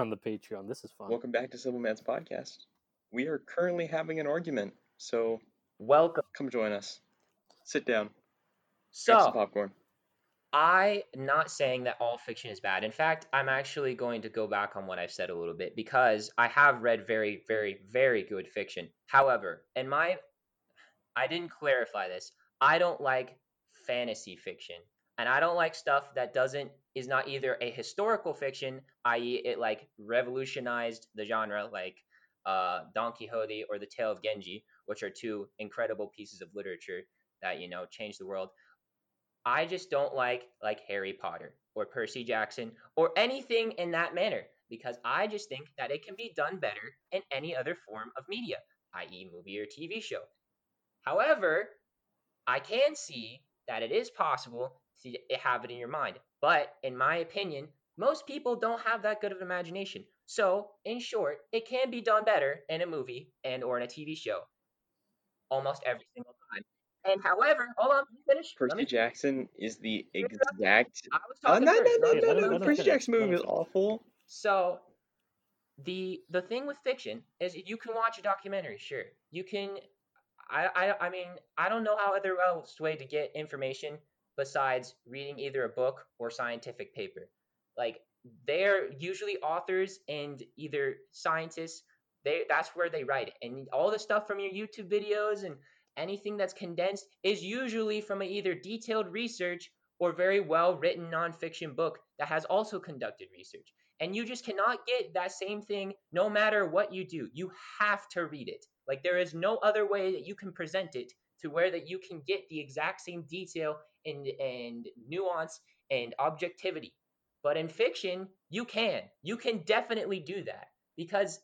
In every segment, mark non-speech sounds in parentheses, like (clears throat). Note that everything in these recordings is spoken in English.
on the Patreon. This is fun. Welcome back to Simple Man's podcast. We are currently having an argument, so Welcome. come join us. Sit down. Grab some So, popcorn. I not saying that all fiction is bad. In fact, I'm actually going to go back on what I've said a little bit because I have read very, very, very good fiction. However, in my I didn't clarify this. I don't like fantasy fiction. And I don't like stuff that doesn't is not either a historical fiction, i.e., it like revolutionized the genre, like uh, Don Quixote or The Tale of Genji, which are two incredible pieces of literature that you know changed the world. I just don't like like Harry Potter or Percy Jackson or anything in that manner because I just think that it can be done better in any other form of media, i.e., movie or TV show. However, I can see that it is possible to have it in your mind, but in my opinion, most people don't have that good of an imagination. So, in short, it can be done better in a movie and or in a TV show, almost every single time. And however, hold on, let me finish. Percy me Jackson is the You're exact. I was Oh, talking no, no, first. no, Yeah, no, let him- no. let him Percy finish, Jackson let movie him is finish. awful. So the the thing with fiction is you can watch a documentary, sure. You can I I I mean, I don't know how other else way to get information besides reading either a book or scientific paper. Like they're usually authors and either scientists. They that's where they write it. And all the stuff from your YouTube videos and anything that's condensed is usually from either detailed research or very well written nonfiction book that has also conducted research. And you just cannot get that same thing no matter what you do. You have to read it. Like there is no other way that you can present it to where that you can get the exact same detail and and nuance and objectivity. But in fiction, you can. You can definitely do that because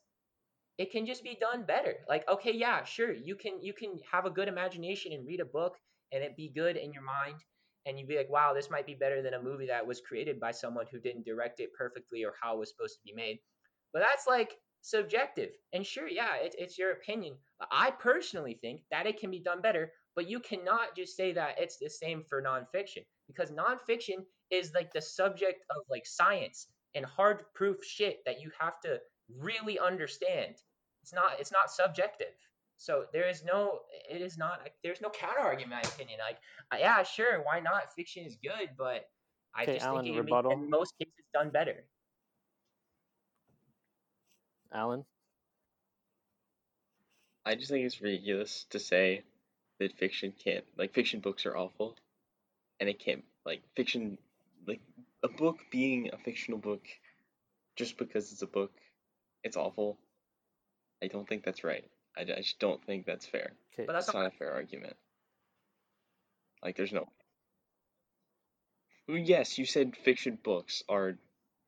it can just be done better. Like okay, yeah, sure, you can you can have a good imagination and read a book and it be good in your mind and you'd be like, wow, this might be better than a movie that was created by someone who didn't direct it perfectly or how it was supposed to be made. But that's like subjective. And sure, yeah, it, it's your opinion. I personally think that it can be done better, but you cannot just say that it's the same for nonfiction because nonfiction is like the subject of like science and hard proof shit that you have to really understand. It's not it's not subjective. So there is no it is not there's no counter argument in my opinion. Like uh, yeah, sure, why not? Fiction is good, but I Okay, just Alan, think it can be rebuttal. in most cases done better. Alan, I just think it's ridiculous to say that fiction can't like fiction books are awful, and it can't like fiction like a book being a fictional book just because it's a book, it's awful. I don't think that's right. I, I just don't think that's fair. okay, But that's That's not not a fair argument. Like, there's no. Yes, you said fiction books are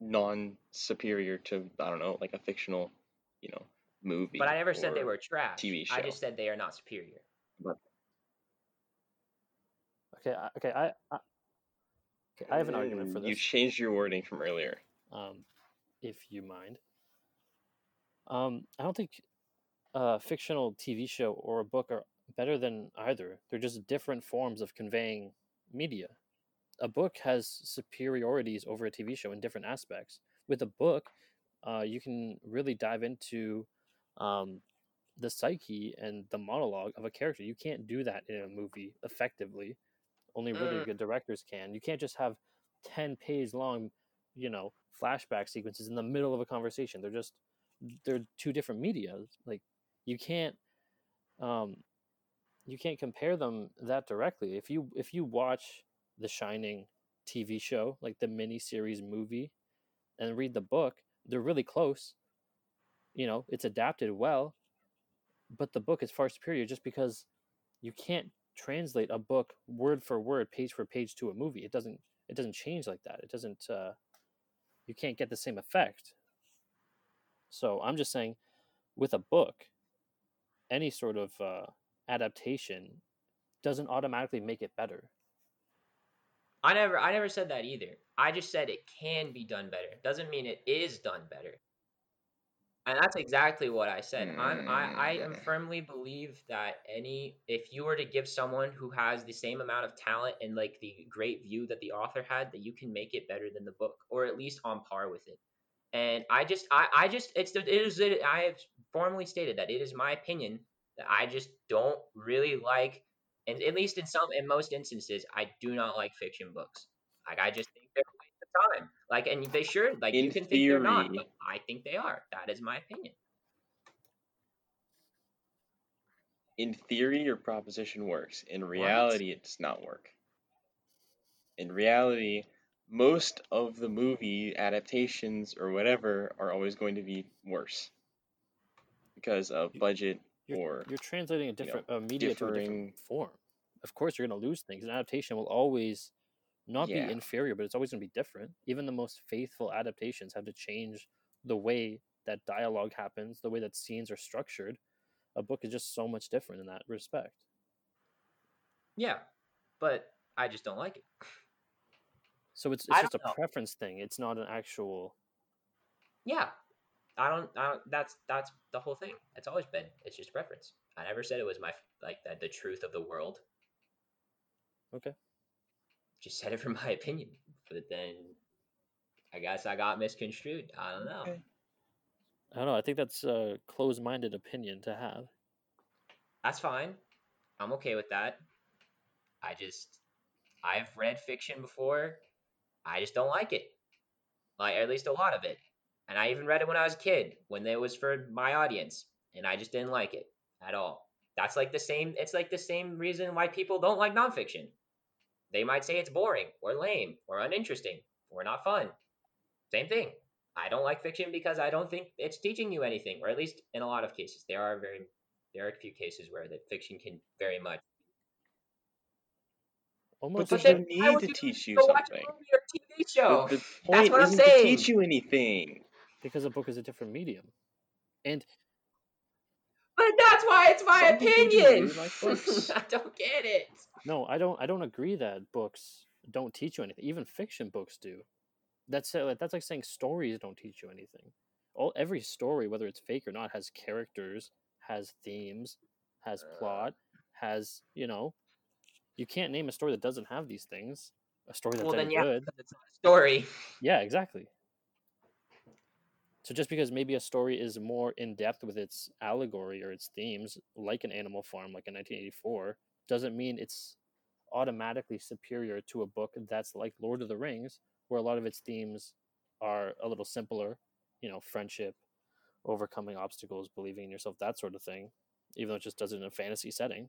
non-superior to I don't know, like a fictional, you know, movie. But I never said they were trash. TV show. I just said they are not superior. okay, I- okay. I, I okay, I have an argument for Mm, You changed your wording from earlier. um, if you mind. Um, I don't think a fictional TV show or a book are better than either. They're just different forms of conveying media. A book has superiorities over a TV show in different aspects. With a book, uh, you can really dive into um, the psyche and the monologue of a character. You can't do that in a movie effectively. Only really Mm. good directors can. You can't just have 10 page long, you know, flashback sequences in the middle of a conversation. They're just, they're two different media. Like, you can't, um, you can't compare them that directly. If you if you watch the Shining TV show, like the miniseries movie, and read the book, they're really close. You know, it's adapted well, but the book is far superior just because you can't translate a book word for word, page for page to a movie. It doesn't it doesn't change like that. It doesn't uh you can't get the same effect. So I'm just saying with a book, any sort of uh, adaptation doesn't automatically make it better. I never I never said that either. I just said it can be done better. Doesn't mean it is done better. And that's exactly what I said. I'm I, I am Mm. firmly believe that any if you were to give someone who has the same amount of talent and like the great view that the author had, that you can make it better than the book, or at least on par with it. And I just, I, I just, it's the, it is, it, I have formally stated that it is my opinion that I just don't really like, and at least in some, in most instances, I do not like fiction books. Like I just think they're a waste of time. Like, and they sure, like In you can think they're not, theory- but I think they are. That is my opinion. In theory, your proposition works. In reality, it does not work. In reality, most of the movie adaptations or whatever are always going to be worse because of budget You're, or you're translating a know, different uh, media to a different form. Of course, you're going to lose things. An adaptation will always not Yeah. be inferior, but it's always going to be different. Even the most faithful adaptations have to change the way that dialogue happens, the way that scenes are structured. A book is just so much different in that respect. Yeah, but I just don't like it. So it's, it's just a know. preference thing. It's not an actual. Yeah, I don't. I don't. That's that's the whole thing. It's always been. It's just preference. I never said it was my like that the truth of the world. Okay. Just said it from my opinion. But then, I guess I got misconstrued. I don't know. Okay. I don't know. I think that's a closed minded opinion to have. That's fine. I'm okay with that. I just I've read fiction before. I just don't like it. Like at least a lot of it. And I even read it when I was a kid, when it was for my audience, and I just didn't like it at all. That's like the same it's like the same reason why people don't like nonfiction. They might say it's boring or lame or uninteresting or not fun. Same thing. I don't like fiction because I don't think it's teaching you anything, or at least in a lot of cases. There are very there are a few cases where that fiction can very much. But Almost. there's then no need to teach you Go watch a something. movie or TV show. The, the point what I'm isn't to teach you anything. Because a book is a different medium. And But that's why it's my Some people do opinion. like. (laughs) I don't get it. no, I don't. I don't agree that books don't teach you anything. Even fiction books do. That's uh, that's like saying stories don't teach you anything. All every story, whether it's fake or not, has characters, has themes, has plot, has you know. You can't name a story that doesn't have these things. A story that's well, then yeah, good. because it's not a story. Yeah, exactly. So just because maybe a story is more in depth with its allegory or its themes, like an Animal Farm, like in 1984, doesn't mean it's automatically superior to a book that's like Lord of the Rings, where a lot of its themes are a little simpler, you know, friendship, overcoming obstacles, believing in yourself, that sort of thing, even though it just does it in a fantasy setting.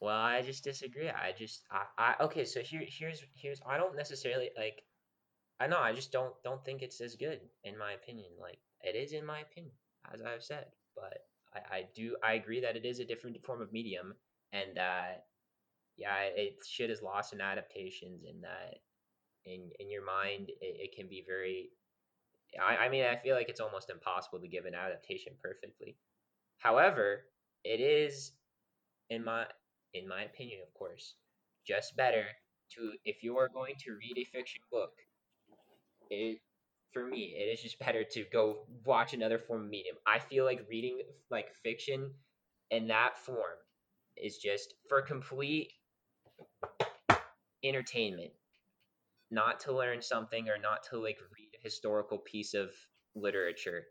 Well, I just disagree. I just I, I okay. So here here's here's I don't necessarily like. I know I just don't don't think it's as good in my opinion. Like it is in my opinion, as I've said, but I, I do I agree that it is a different form of medium, and that yeah, it shit is lost in adaptations, and that in in your mind it, it can be very. I, I mean I feel like it's almost impossible to give an adaptation perfectly. However, it is in my in my opinion, of course, just better to if you are going to read a fiction book, it for me it is just (laughs) better to go watch another form of medium. I feel like reading like fiction in that form is just for complete entertainment, not to learn something or not to like read a historical piece of literature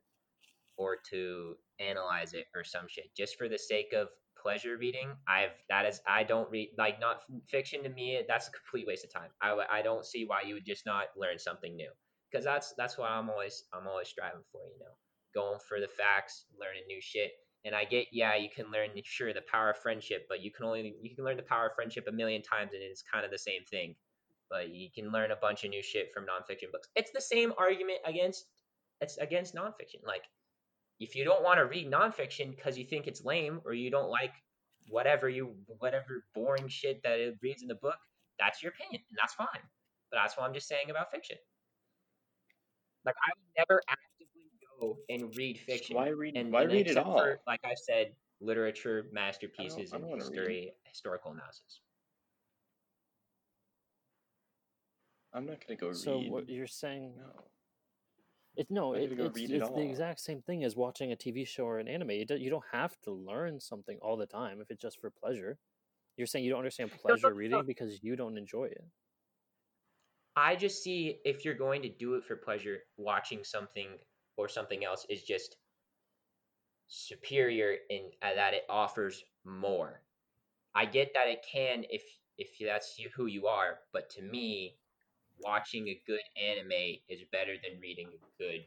or to analyze it or some shit. Just for the sake of pleasure reading i've that is i don't read like not fiction to me that's a complete waste of time. I I don't see why you would just not learn something new because that's that's what i'm always i'm always striving for you know going for the facts learning new shit and i get yeah you can learn sure the power of friendship but you can only you can learn the power of friendship a million times and it's kind of the same thing but you can learn a bunch of new shit from nonfiction books it's the same argument against it's against nonfiction like if you don't want to read nonfiction because you think it's lame or you don't like whatever you whatever boring shit that it reads in the book, that's your opinion, and that's fine. But that's what I'm just saying about fiction. Like I would never actively go and read fiction. Why read? and, why and read it except all? For, like I said, literature, masterpieces, I don't and wanna read. history, historical analysis. I'm not gonna go So read. what you're saying No. It no, it, did I it's, read it it's the exact same thing as watching a TV show or an anime. You don't, you don't have to learn something all the time if it's just for pleasure. You're saying you don't understand no, pleasure no. reading because you don't enjoy it. I just see if you're going to do it for pleasure, watching something or something else is just superior in uh, that it offers more. I get that it can if if that's you, who you are, but to me, watching a good anime is better than reading a good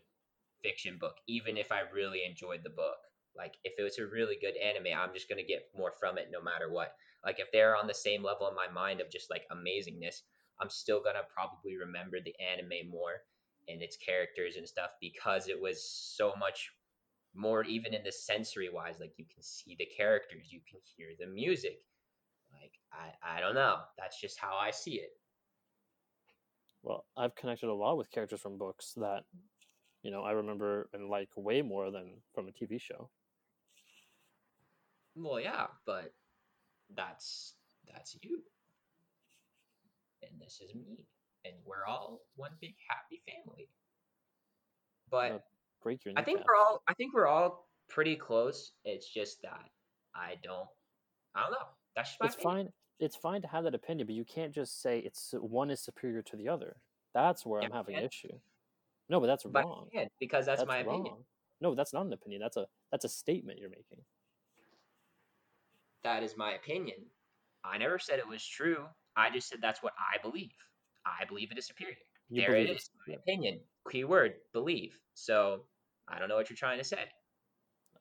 fiction book, even if I really enjoyed the book. Like if it was a really good anime, I'm just gonna get more from it no matter what. Like if they're on the same level in my mind of just like amazingness, I'm still gonna probably remember the anime more and its characters and stuff because it was so much more even in the sensory wise like you can see the characters you can hear the music. Like i i don't know. That's just how i see it. Well, I've connected a lot with characters from books that, you know, I remember and like way more than from a TV show. well yeah but that's that's you and this is me and we're all one big happy family but Break your I think we're all I think we're all pretty close. It's just that I don't I don't know. That's just my It's opinion. fine. It's fine to have that opinion, but you can't just say it's one is superior to the other. That's where Yeah, I'm having an issue. No, but that's But wrong. because that's, my wrong. opinion. No, that's not an opinion. That's a that's a statement you're making. That is my opinion. I never said it was true. I just said that's what I believe. I believe it is superior. You there it believe is. it's- My opinion. Keyword believe. So I don't know what you're trying to say.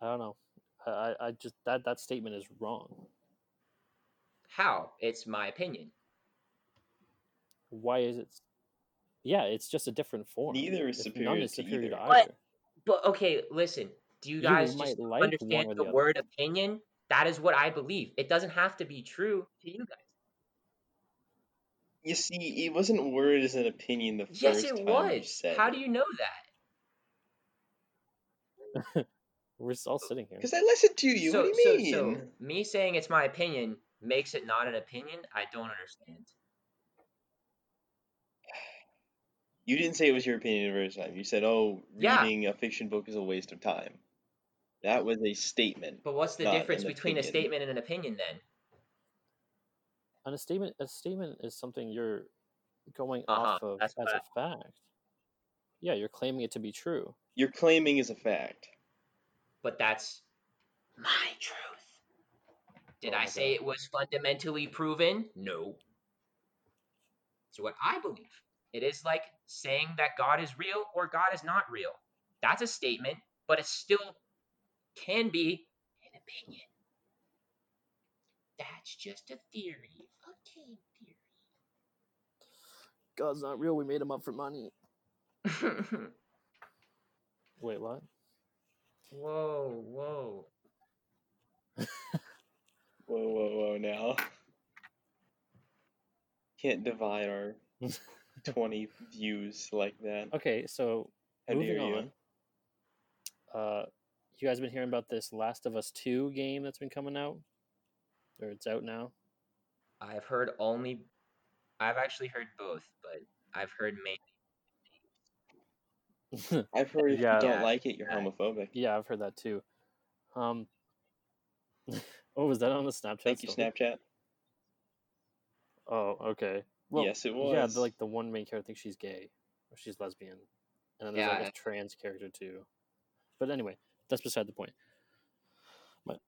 I don't know. I, I I just that that statement is wrong. How? It's my opinion. Why is it? Yeah, it's just a different form. Neither is superior none is to either. to But- either. But okay, listen. Do you You guys might just like understand the the word opinion? That is what I believe. It doesn't have to be true to you guys. You see, it wasn't worded as an opinion the first Yes, it time you was. said How do you know that? (laughs) We're all sitting here. Because I listened to you. so, what do you mean? so me saying it's my opinion makes it not an opinion. I don't understand. You didn't say it was your opinion the first time. You said, "Oh, Yeah. reading a fiction book is a waste of time." That was a statement. But what's the difference an between a statement and an opinion then? And a statement a statement is something you're going Uh-huh, off of as what a fact. Yeah, you're claiming it to be true. You're claiming is a fact. But that's my truth. Did Oh I say God. it was fundamentally proven? No. It's what I believe. It is like saying that God is real or God is not real. That's a statement, but it still can be an opinion. That's just a theory. Okay, God's not real. We made him up for money. (laughs) Wait, what? whoa, whoa. (laughs) Whoa, whoa, whoa! Now can't divide our (laughs) twenty views like that. Okay, so How moving dare you? on. Uh, you guys been hearing about this Last of Us Two game that's been coming out, or it's out now? I've heard only. I've actually heard both, but I've heard mainly. (laughs) I've heard if Yeah. you don't Yeah. like it, you're Yeah. homophobic. yeah, I've heard that too. Um, (laughs) oh, was that on the Snapchat? Thank you. Snapchat. Oh, okay. Well, yes, it was. yeah, the, like the one main character thinks she's gay or she's lesbian, and then there's Yeah, like I- a trans character too. But anyway, that's beside the point. But...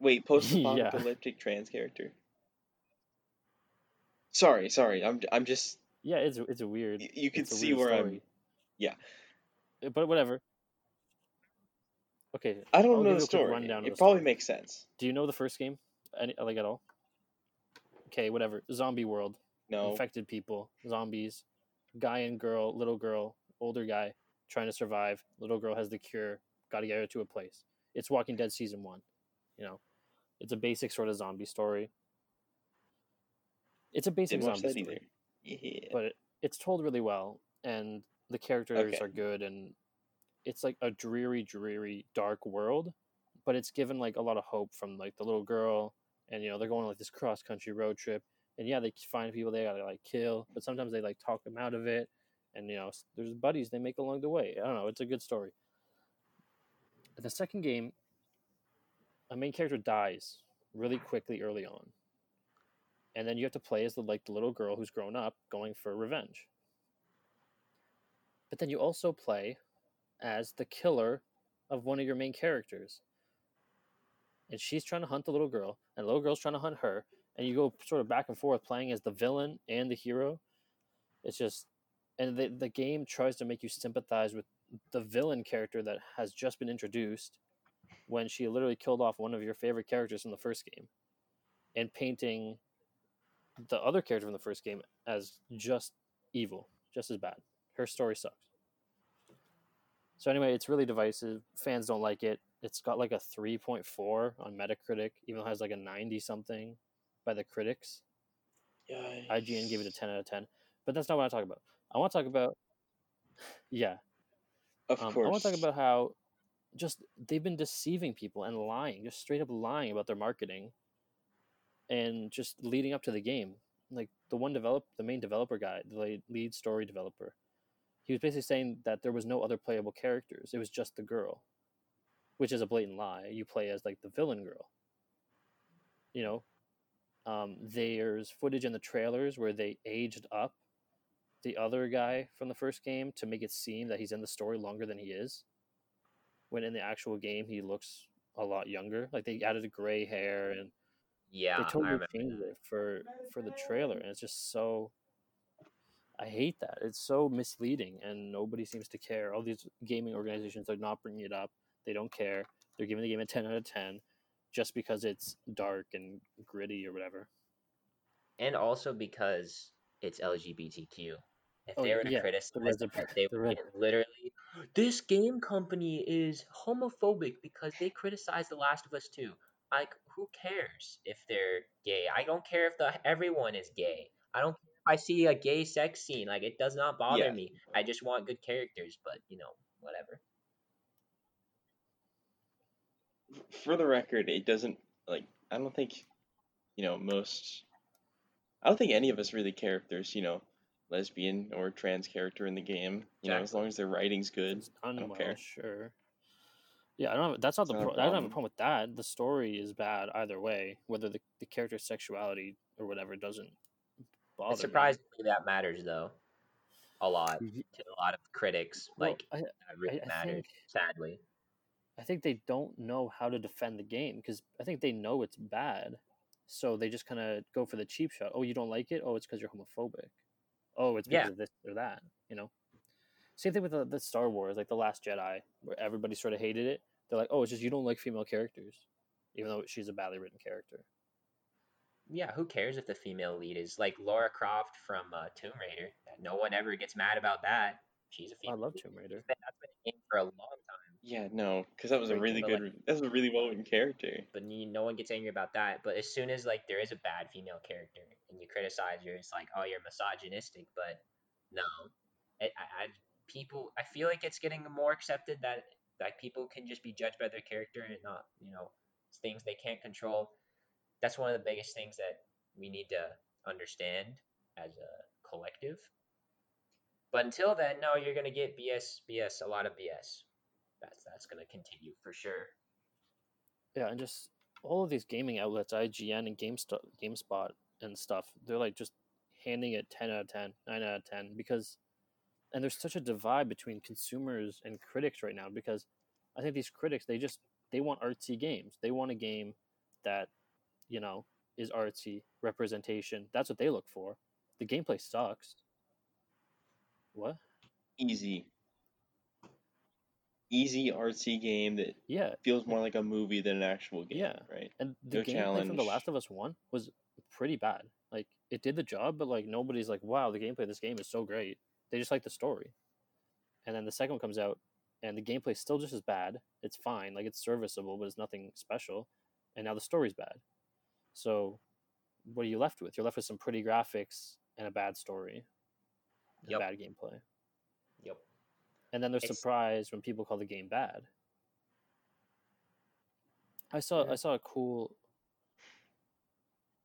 Wait, post-apocalyptic (laughs) trans character. Sorry, sorry. I'm I'm just Yeah, it's it's a weird. you can see where story. I'm. yeah. Uh, But whatever. Okay. I don't I'll know the you a quick story. rundown of It the probably story. makes sense. Do you know the first game? Any, like at all? Okay, whatever. Zombie world. No. Infected people, zombies, guy and girl, little girl, older guy trying to survive. Little girl has the cure. Got to get her to a place. It's Walking Dead season one. You know, it's a basic sort of zombie story. It's a basic zombie story. Yeah. but it, it's told really well, and the characters Okay. are good, and it's like a dreary, dreary, dark world, but it's given like a lot of hope from like the little girl, and you know they're going on like this cross country road trip, and yeah, they find people they gotta like kill, but sometimes they like talk them out of it, and you know there's buddies they make along the way. I don't know, it's a good story. The second game, a main character dies really quickly early on, and then you have to play as the like the little girl who's grown up going for revenge. But then you also play as the killer of one of your main characters. And she's trying to hunt the little girl, and the little girl's trying to hunt her, and you go sort of back and forth playing as the villain and the hero. It's just and the the game tries to make you sympathize with the villain character that has just been introduced when she literally killed off one of your favorite characters in the first game and painting the other character from the first game as just evil, just as bad. Her story sucks. So anyway, it's really divisive. Fans don't like it. It's got like a 3.4 on Metacritic, even though it has like a 90 something by the critics. Yikes. IGN gave it a 10 out of 10. But that's not what I talk about. I want to talk about (laughs) yeah, Of um, course. I want to talk about how just they've been deceiving people and lying, just straight up lying about their marketing, and just leading up to the game. Like the one develop, the main developer guy, the lead- story developer, he was basically saying that there was no other playable characters. It was just the girl, which is a blatant lie. You play as like the villain girl. You know, um, there's footage in the trailers where they aged up the other guy from the first game to make it seem that he's in the story longer than he is. When in the actual game he looks a lot younger. Like they added a gray hair and Yeah, they totally changed it for for the trailer, and it's just so. I hate that. It's so misleading, and nobody seems to care. All these gaming organizations are not bringing it up. They don't care. They're giving the game a ten out of ten, just because it's dark and gritty or whatever. and also because it's LGBTQ. If Oh, they were to yeah, criticize the red- they the would literally, this game company is homophobic because they criticize The Last of Us 2. Like, who cares if they're gay? I don't care if the everyone is gay. I don't care if I see a gay sex scene. Like, it does not bother Yeah. me. I just want good characters, but you know, whatever. for the record, it doesn't like I don't think you know most. I don't think any of us really care if there's you know lesbian or trans character in the game. You know, as long as their writing's good. It's done don't well, care. sure. Yeah, I don't. Have, that's not the. It's not a Pro- I don't have a problem. with that. The story is bad either way. Whether the the character's sexuality or whatever doesn't bother. It's me. surprisingly that matters though, a lot mm-hmm. to a lot of critics. Well, like, I, that really I matters. think- Sadly. I think they don't know how to defend the game because I think they know it's bad, so they just kind of go for the cheap shot. Oh, you don't like it? Oh, it's because you're homophobic. Oh, it's because Yeah. of this or that. You know. Same thing with the, the Star Wars, like the Last Jedi, where everybody sort of hated it. They're like, oh, it's just you don't like female characters, even though she's a badly written character. Yeah, who cares if the female lead is like Lara Croft from uh, Tomb Raider? No one ever gets mad about that. She's a female. I love lead. Tomb Raider. That's been that's a game for a long time, Yeah, no, because that was a really game, but, good. That was a really well written character. but no one gets angry about that. But as soon as like there is a bad female character and you criticize her, it's like, oh, you're misogynistic. But no, I, I, I people, I feel like it's getting more accepted that like people can just be judged by their character and not, you know, things they can't control. That's one of the biggest things that we need to understand as a collective. But until then, no, you're gonna get BS, BS, a lot of BS. That's that's gonna continue for sure. Yeah, and just all of these gaming outlets, IGN and GameStop, GameSpot and stuff, they're like just handing it 10 out of 10, 9 out of 10 because and there's such a divide between consumers and critics right now because I think these critics they just they want artsy games. They want a game that, you know, is artsy, representation. That's what they look for. The gameplay sucks. What? Easy. Easy artsy game that Yeah, feels more like a movie than an actual game. Yeah. Right. And the No gameplay from The. Last of Us One was pretty bad. Like it did the job, but like nobody's like, wow, the gameplay of this game is so great. They just like the story. And then the second one comes out, and the gameplay's still just as bad. It's fine, like it's serviceable, but it's nothing special. And now the story's bad. So, what are you left with? You're left with some pretty graphics and a bad story, and Yep. bad gameplay. Yep. And then they're It's- surprised when people call the game bad. I saw Yeah. I saw a cool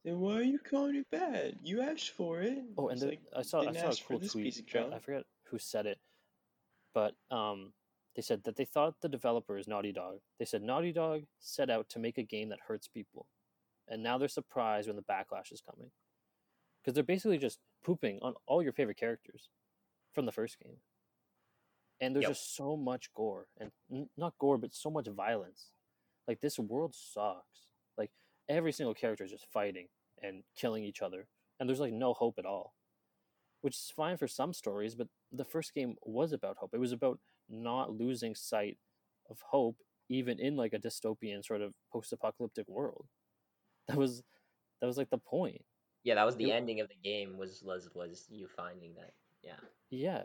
Then why are you calling it bad? You asked for it. Oh, and the, like, I saw I saw a cool tweet. I forget who said it, but um, they said that they thought the developers Naughty Dog. They said Naughty Dog set out to make a game that hurts people, and now they're surprised when the backlash is coming. because they're basically just pooping on all your favorite characters from the first game. And there's Yep. just so much gore and n- not gore, but so much violence. Like this world sucks. Every single character is just fighting and killing each other, and there's like no hope at all. Which is fine for some stories, but the first game was about hope. It was about not losing sight of hope, even in like a dystopian sort of post-apocalyptic world. That was that was like the point. Yeah, that was the It- ending of the game. Was was was you finding that? Yeah. Yeah.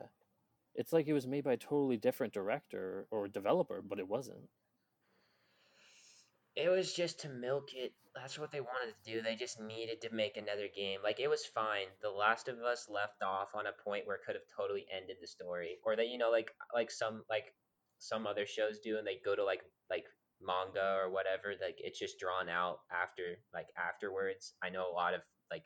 It's like it was made by a totally different director or developer, but it wasn't. It was just to milk it. That's what they wanted to do. They just needed to make another game. Like it was fine. The Last of Us left off on a point where it could have totally ended the story, or that you know, like like some like some other shows do, and they go to like like manga or whatever. Like it's just drawn out after like afterwards. I know a lot of like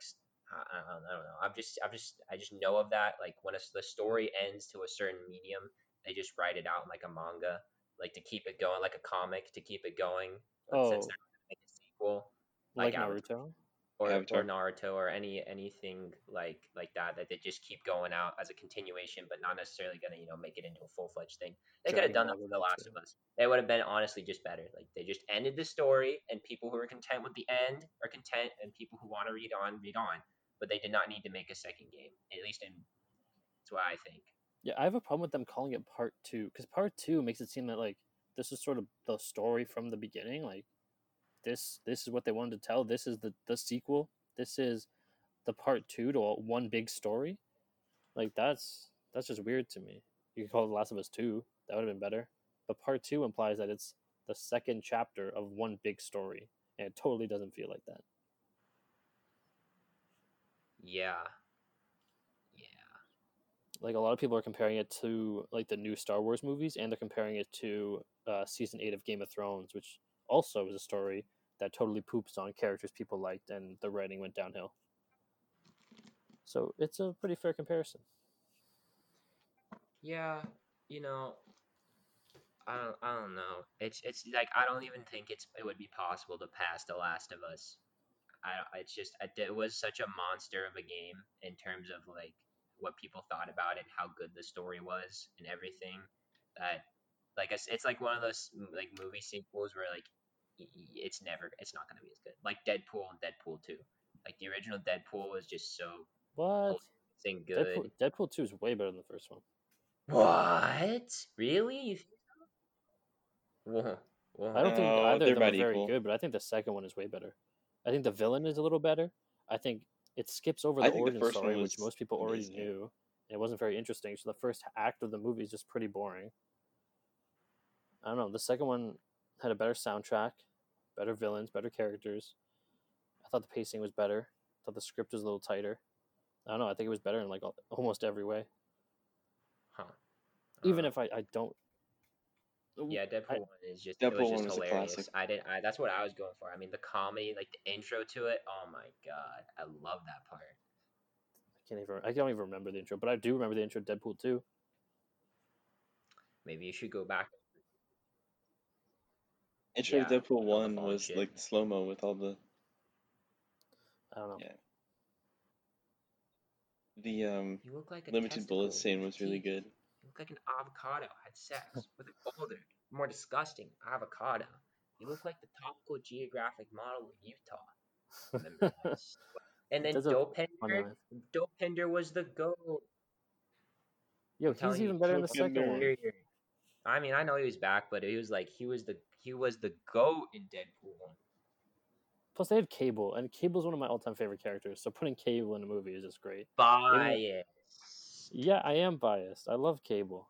I, don't- I don't know. I'm just I'm just I just know of that. Like when a the story ends to a certain medium, they just write it out in like a manga, like to keep it going, like a comic to keep it going. Oh, Since they're make a sequel, like, like Avatar. Naruto. or, Avatar. or Naruto or any anything like like that that they just keep going out as a continuation, but not necessarily gonna you know make it into a full fledged thing. They could have done that with The Last too. of Us. It would have been honestly just better. Like they just ended the story, and people who are content with the end are content, and people who want to read on read on. But they did not need to make a second game. At least in that's what I think. Yeah, I have a problem with them calling it part two because part two makes it seem that like this is sort of the story from the beginning. Like this, this is what they wanted to tell. This is the the sequel. This is the part two to one big story. Like that's that's just weird to me. You could call it The Last of Us two. That would have been better. But part two implies that it's the second chapter of one big story, and it totally doesn't feel like that. Yeah. Like a lot of people are comparing it to like the new Star Wars movies, and they're comparing it to uh, season eight of Game of Thrones, which also is a story that totally poops on characters people liked, and the writing went downhill. So it's a pretty fair comparison. Yeah, you know, I don't, I don't know. It's, it's like I don't even think it's, it would be possible to pass The Last of Us. I, it's just, it was such a monster of a game in terms of like what people thought about it, how good the story was, and everything. That, like, it's, it's like one of those like movie sequels where like y- y- it's never, it's not gonna be as good. Like Deadpool and Deadpool Two. Like the original Deadpool was just so What? thing good. Deadpool, Deadpool two is way better than the first one. What? Really? You? Whoa. Whoa. I don't think No, either they're of them are very equal. good, but I think the second one is way better. I think the villain is a little better. I think it skips over the think the origin story, which most people already amazing. knew. And it wasn't very interesting. So the first act of the movie is just pretty boring. I don't know. The second one had a better soundtrack, better villains, better characters. I thought the pacing was better. I thought the script was a little tighter. I don't know. I think it was better in like almost every way. Huh. Even Uh, if I, I don't. Yeah, Deadpool I- one is just it Deadpool was one just was a hilarious. classic. I didn't. I that's what I was going for. I mean the comedy, like the intro to it. Oh my god, I love that part. I can't even. I don't even remember the intro, but I do remember the intro to Deadpool two. Maybe you should go back. Intro Yeah, Deadpool one was shit. like slow mo with all the I don't know. Yeah. the um You look like a limited bullet scene was really good. You look like an avocado had sex with an older, more disgusting avocado. You look like the topical geographic model of Utah. (laughs) And then Dopinder. Dopinder was the goat. Yo, he's you, even better in the second one. I mean, I know he was back, but he was like he was the he was the goat in Deadpool. Plus, they had Cable, and Cable's one of my all-time favorite characters. So putting Cable in a movie is just great. Bias. Yeah, I am biased. I love Cable.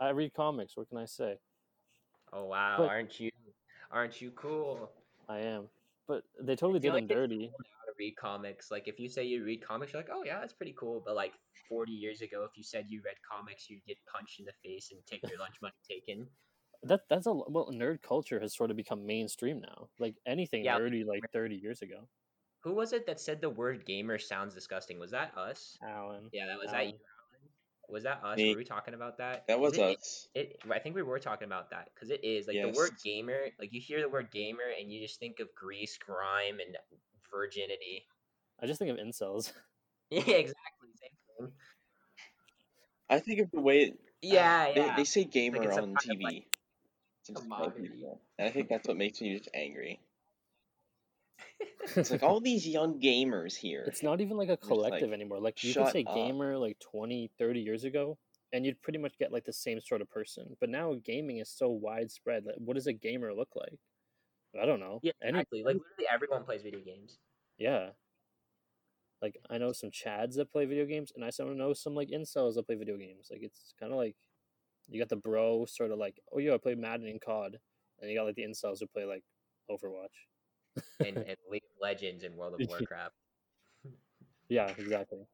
I read comics. What can I say? Oh wow, But- aren't you aren't you cool? I am. But they totally did like dirty. cool to read comics. Like if you say you read comics, you're like, oh yeah, that's pretty cool. But like 40 years ago, if you said you read comics, you'd get punched in the face and take your lunch money taken. That that's a well, nerd culture has sort of become mainstream now. Like anything Yeah, nerdy, like 30 years ago. Who was it that said the word gamer sounds disgusting? Was that us? Alan. Yeah, that was that you, Alan? Was that us? Me. Were we talking about that? That was it, us. It, I think we were talking about that because it is like the word gamer. Like you hear the word gamer and you just think of grease, grime, and virginity. I just think of incels. (laughs) (laughs) Yeah, exactly. Same thing. I think of the way uh, Yeah, they, yeah. they say gamer it's a on TV. like, to describe commodity. people. And I think that's what makes me just angry. It's like all these young gamers here. it's not even like a like, collective anymore. Like you could say up. gamer like 20, 30 years ago, and you'd pretty much get like the same sort of person. But now gaming is so widespread. Like, what does a gamer look like? I don't know. Yeah, Any- exactly. Like literally everyone plays video games. yeah. Like I know some chads that play video games, and I also know some like incels that play video games. Like it's kind of like you got the bro sort of like, oh yeah, I play Madden and COD, and you got like the incels who play like Overwatch. And, and League of Legends and World of (laughs) Warcraft (laughs) Yeah, exactly.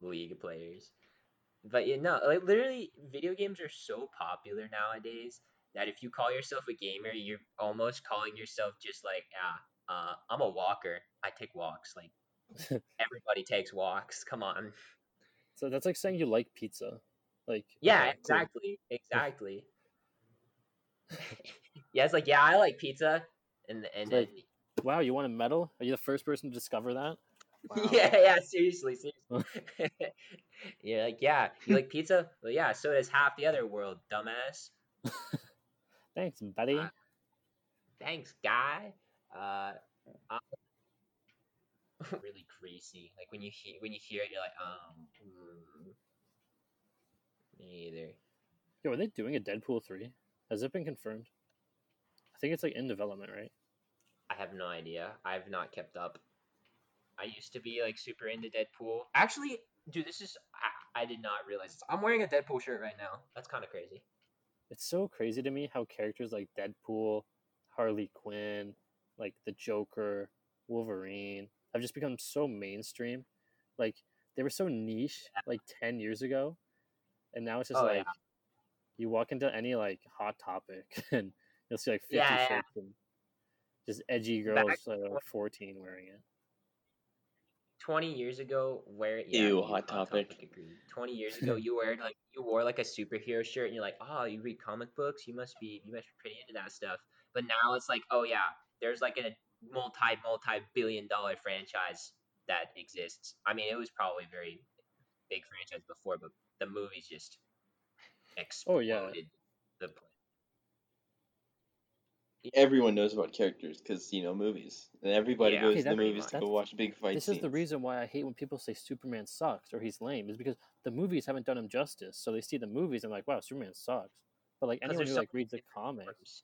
League of players. But you know, like literally, video games are so popular nowadays that if you call yourself a gamer, you're almost calling yourself just like, yeah, uh, I'm a walker. I take walks. Like (laughs) everybody takes walks. Come on. So that's like saying you like pizza. Like Yeah, exactly, exactly. yeah, it's like yeah, I like pizza, and and like, Wow, you want a medal? Are you the first person to discover that? (laughs) Wow. Yeah, yeah, seriously, seriously. (laughs) (laughs) You're like, yeah, you like pizza? Well, yeah, so does half the other world, dumbass. Thanks, buddy. Uh, Thanks, guy. Uh, I'm really greasy. Like when you hear when you hear it, you're like, um, mm, me either. Yo, are they doing a Deadpool three? Has it been confirmed? I think it's like in development, right? I have no idea. I've not kept up. I used to be like super into Deadpool. Actually, dude, this is I, I did not realize this. I'm wearing a Deadpool shirt right now. That's kind of crazy. It's so crazy to me how characters like Deadpool, Harley Quinn, like the Joker, Wolverine have just become so mainstream. Like they were so niche like ten years ago, and now it's just Oh, like yeah. you walk into any like hot topic (laughs) and you'll see like fifty Yeah, yeah. shirts and just edgy Back girls that are like fourteen wearing it. 20 years ago where yeah, Ew, you- Hot Topic. agreed. 20 years ago you wore like you wore like a superhero shirt and you're like oh you read comic books you must be you must be pretty into that stuff but now it's like oh yeah there's like a multi multi billion dollar franchise that exists i mean it was probably a very big franchise before but the movies just Oh, exploded yeah. the Everyone knows about characters because you know movies, and everybody Yeah. goes Okay, to the that- movies to go watch big fight this scenes. is the reason why I hate when people say Superman sucks or he's lame is because the movies haven't done him justice. So they see the movies and like, wow, Superman sucks. But like anyone who so like reads the comics, forms.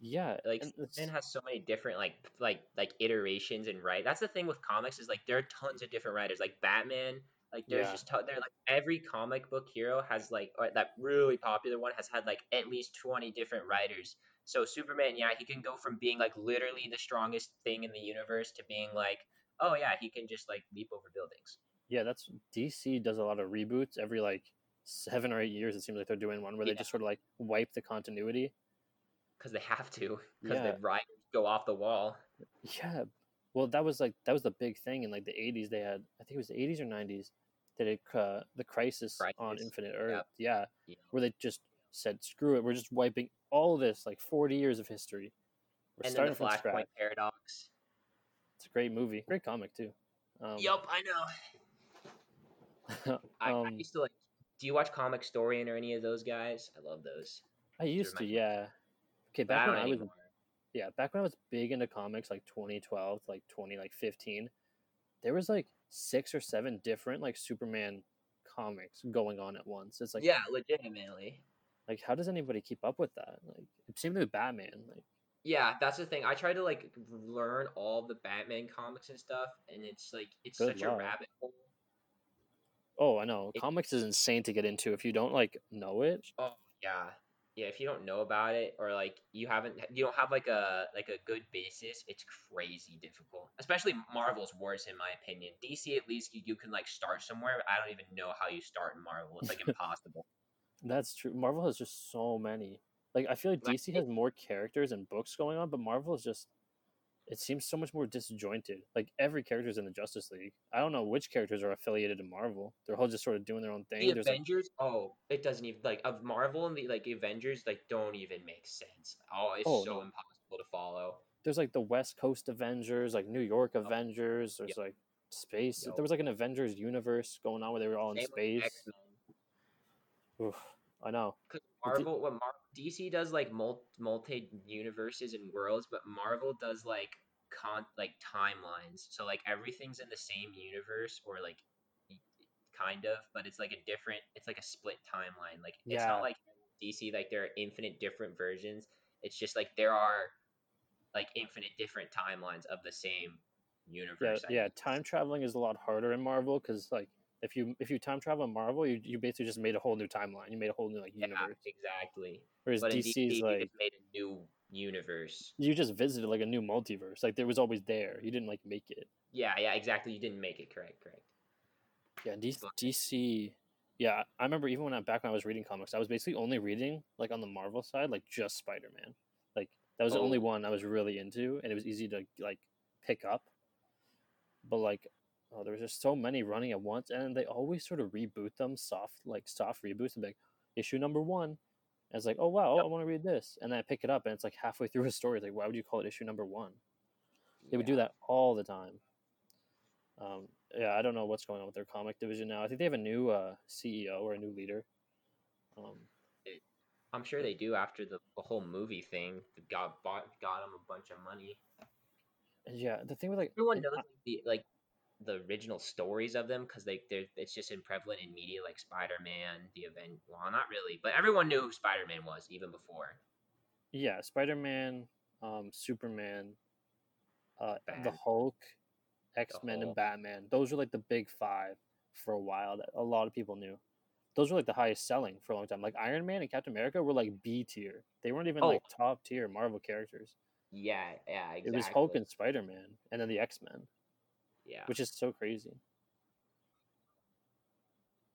yeah, like and Superman has so many different like like like iterations and right. That's the thing with comics is like there are tons of different writers. Like Batman, like there's Yeah. just ton, there like every comic book hero has like or that really popular one has had like at least twenty different writers. So Superman, yeah, he can go from being like literally the strongest thing in the universe to being like, oh yeah, he can just like leap over buildings. yeah, that's DC does a lot of reboots every like seven or eight years. It seems like they're doing one where they just sort of like wipe the continuity. Because they have to, because Yeah. the writers go off the wall. Yeah, well, that was like that was the big thing in like the '80s. They had I think it was the '80s or '90s. They did uh, the Crisis, on Infinite Earth. yep. Yeah, You where they just said, "Screw it, we're just wiping all this like 40 years of history. We're And then starting the from Flashpoint scratch." paradox. It's a great movie, great comic too. Um, Yup, I know. (laughs) I, I um, used to like. Do you watch Comicstorian or any of those guys? I love those. I used to, yeah. Okay, back when I was anymore. yeah, back when I was big into comics, like 2012 like 20 like 15, there was like six or seven different like Superman comics going on at once. It's like yeah, legitimately. Like how does anybody keep up with that? Like same thing with Batman. Like Yeah, that's the thing. I try to like learn all the Batman comics and stuff, and it's like it's such a rabbit hole. oh, I know It- comics is insane to get into if you don't like know it. Oh yeah, yeah. If you don't know about it, or like you haven't, you don't have like a like a good basis, it's crazy difficult. Especially Marvel's worse in my opinion. DC at least you, you can like start somewhere. I don't even know how you start in Marvel. It's like (laughs) impossible. That's true. Marvel has just so many. Like I feel like Like, DC has more characters and books going on, but Marvel is just it seems so much more disjointed. Like every character is in the Justice League. I don't know which characters are affiliated to Marvel. They're all just sort of doing their own thing. the There's like, Avengers, oh, it doesn't even like of Marvel and the like Avengers like don't even make sense. Oh, it's Oh, so no. impossible to follow. there's like the West Coast Avengers, like New York Oh, Avengers. There's yep. like space. Yo. There was like an Avengers universe going on where they were all in Same with space. X-Men. Oof, I know. Because Marvel, what Mar- DC does like mul- multi universes and worlds, but Marvel does like con like timelines. So like everything's in the same universe or like kind of, but it's like a different. It's like a split timeline. Like it's Yeah. not like DC like there are infinite different versions. It's just like there are like infinite different timelines of the same universe. I yeah. Time traveling is a lot harder in Marvel because like if you if you time travel in Marvel, you, you basically just made a whole new timeline. You made a whole new like Yeah, universe. exactly. Whereas But in DC's DC, you like just made a new universe. you just visited like a new multiverse. Like there was always there. You didn't like make it. Yeah, yeah, exactly. You didn't make it correct, correct. Yeah, DC, DC. Yeah, I remember even when I back when I was reading comics, I was basically only reading like on the Marvel side, like just Spider Man. Like that was the only Oh. one I was really into, and it was easy to like pick up. But like, oh, there was just so many running at once, and they always sort of reboot them soft, like soft reboots, and be like issue number one. And it's like, oh wow, Yep. I want to read this, and then I pick it up, and it's like halfway through a story. It's like, why would you call it issue number one? They would do that all the time. Um, yeah, I don't know what's going on with their comic division now. I think they have a new uh, CEO or a new leader. Um, I'm sure they do after the, the whole movie thing. that Got bought, got them a bunch of money. yeah, the thing with like Everyone knows I- like, the like the original stories of them because they they're it's just in prevalent in media like Spider-Man, the event. Well, not really, but everyone knew who Spider-Man was even before. yeah, Spider Man, um, Superman, uh, the Hulk, X Men, and Batman. Those were like the big five for a while that a lot of people knew. Those were like the highest selling for a long time. Like Iron Man and Captain America were like B tier. They weren't even Oh. like top tier Marvel characters. Yeah, yeah, exactly. It was Hulk and Spider Man, and then the X Men, yeah. which is so crazy.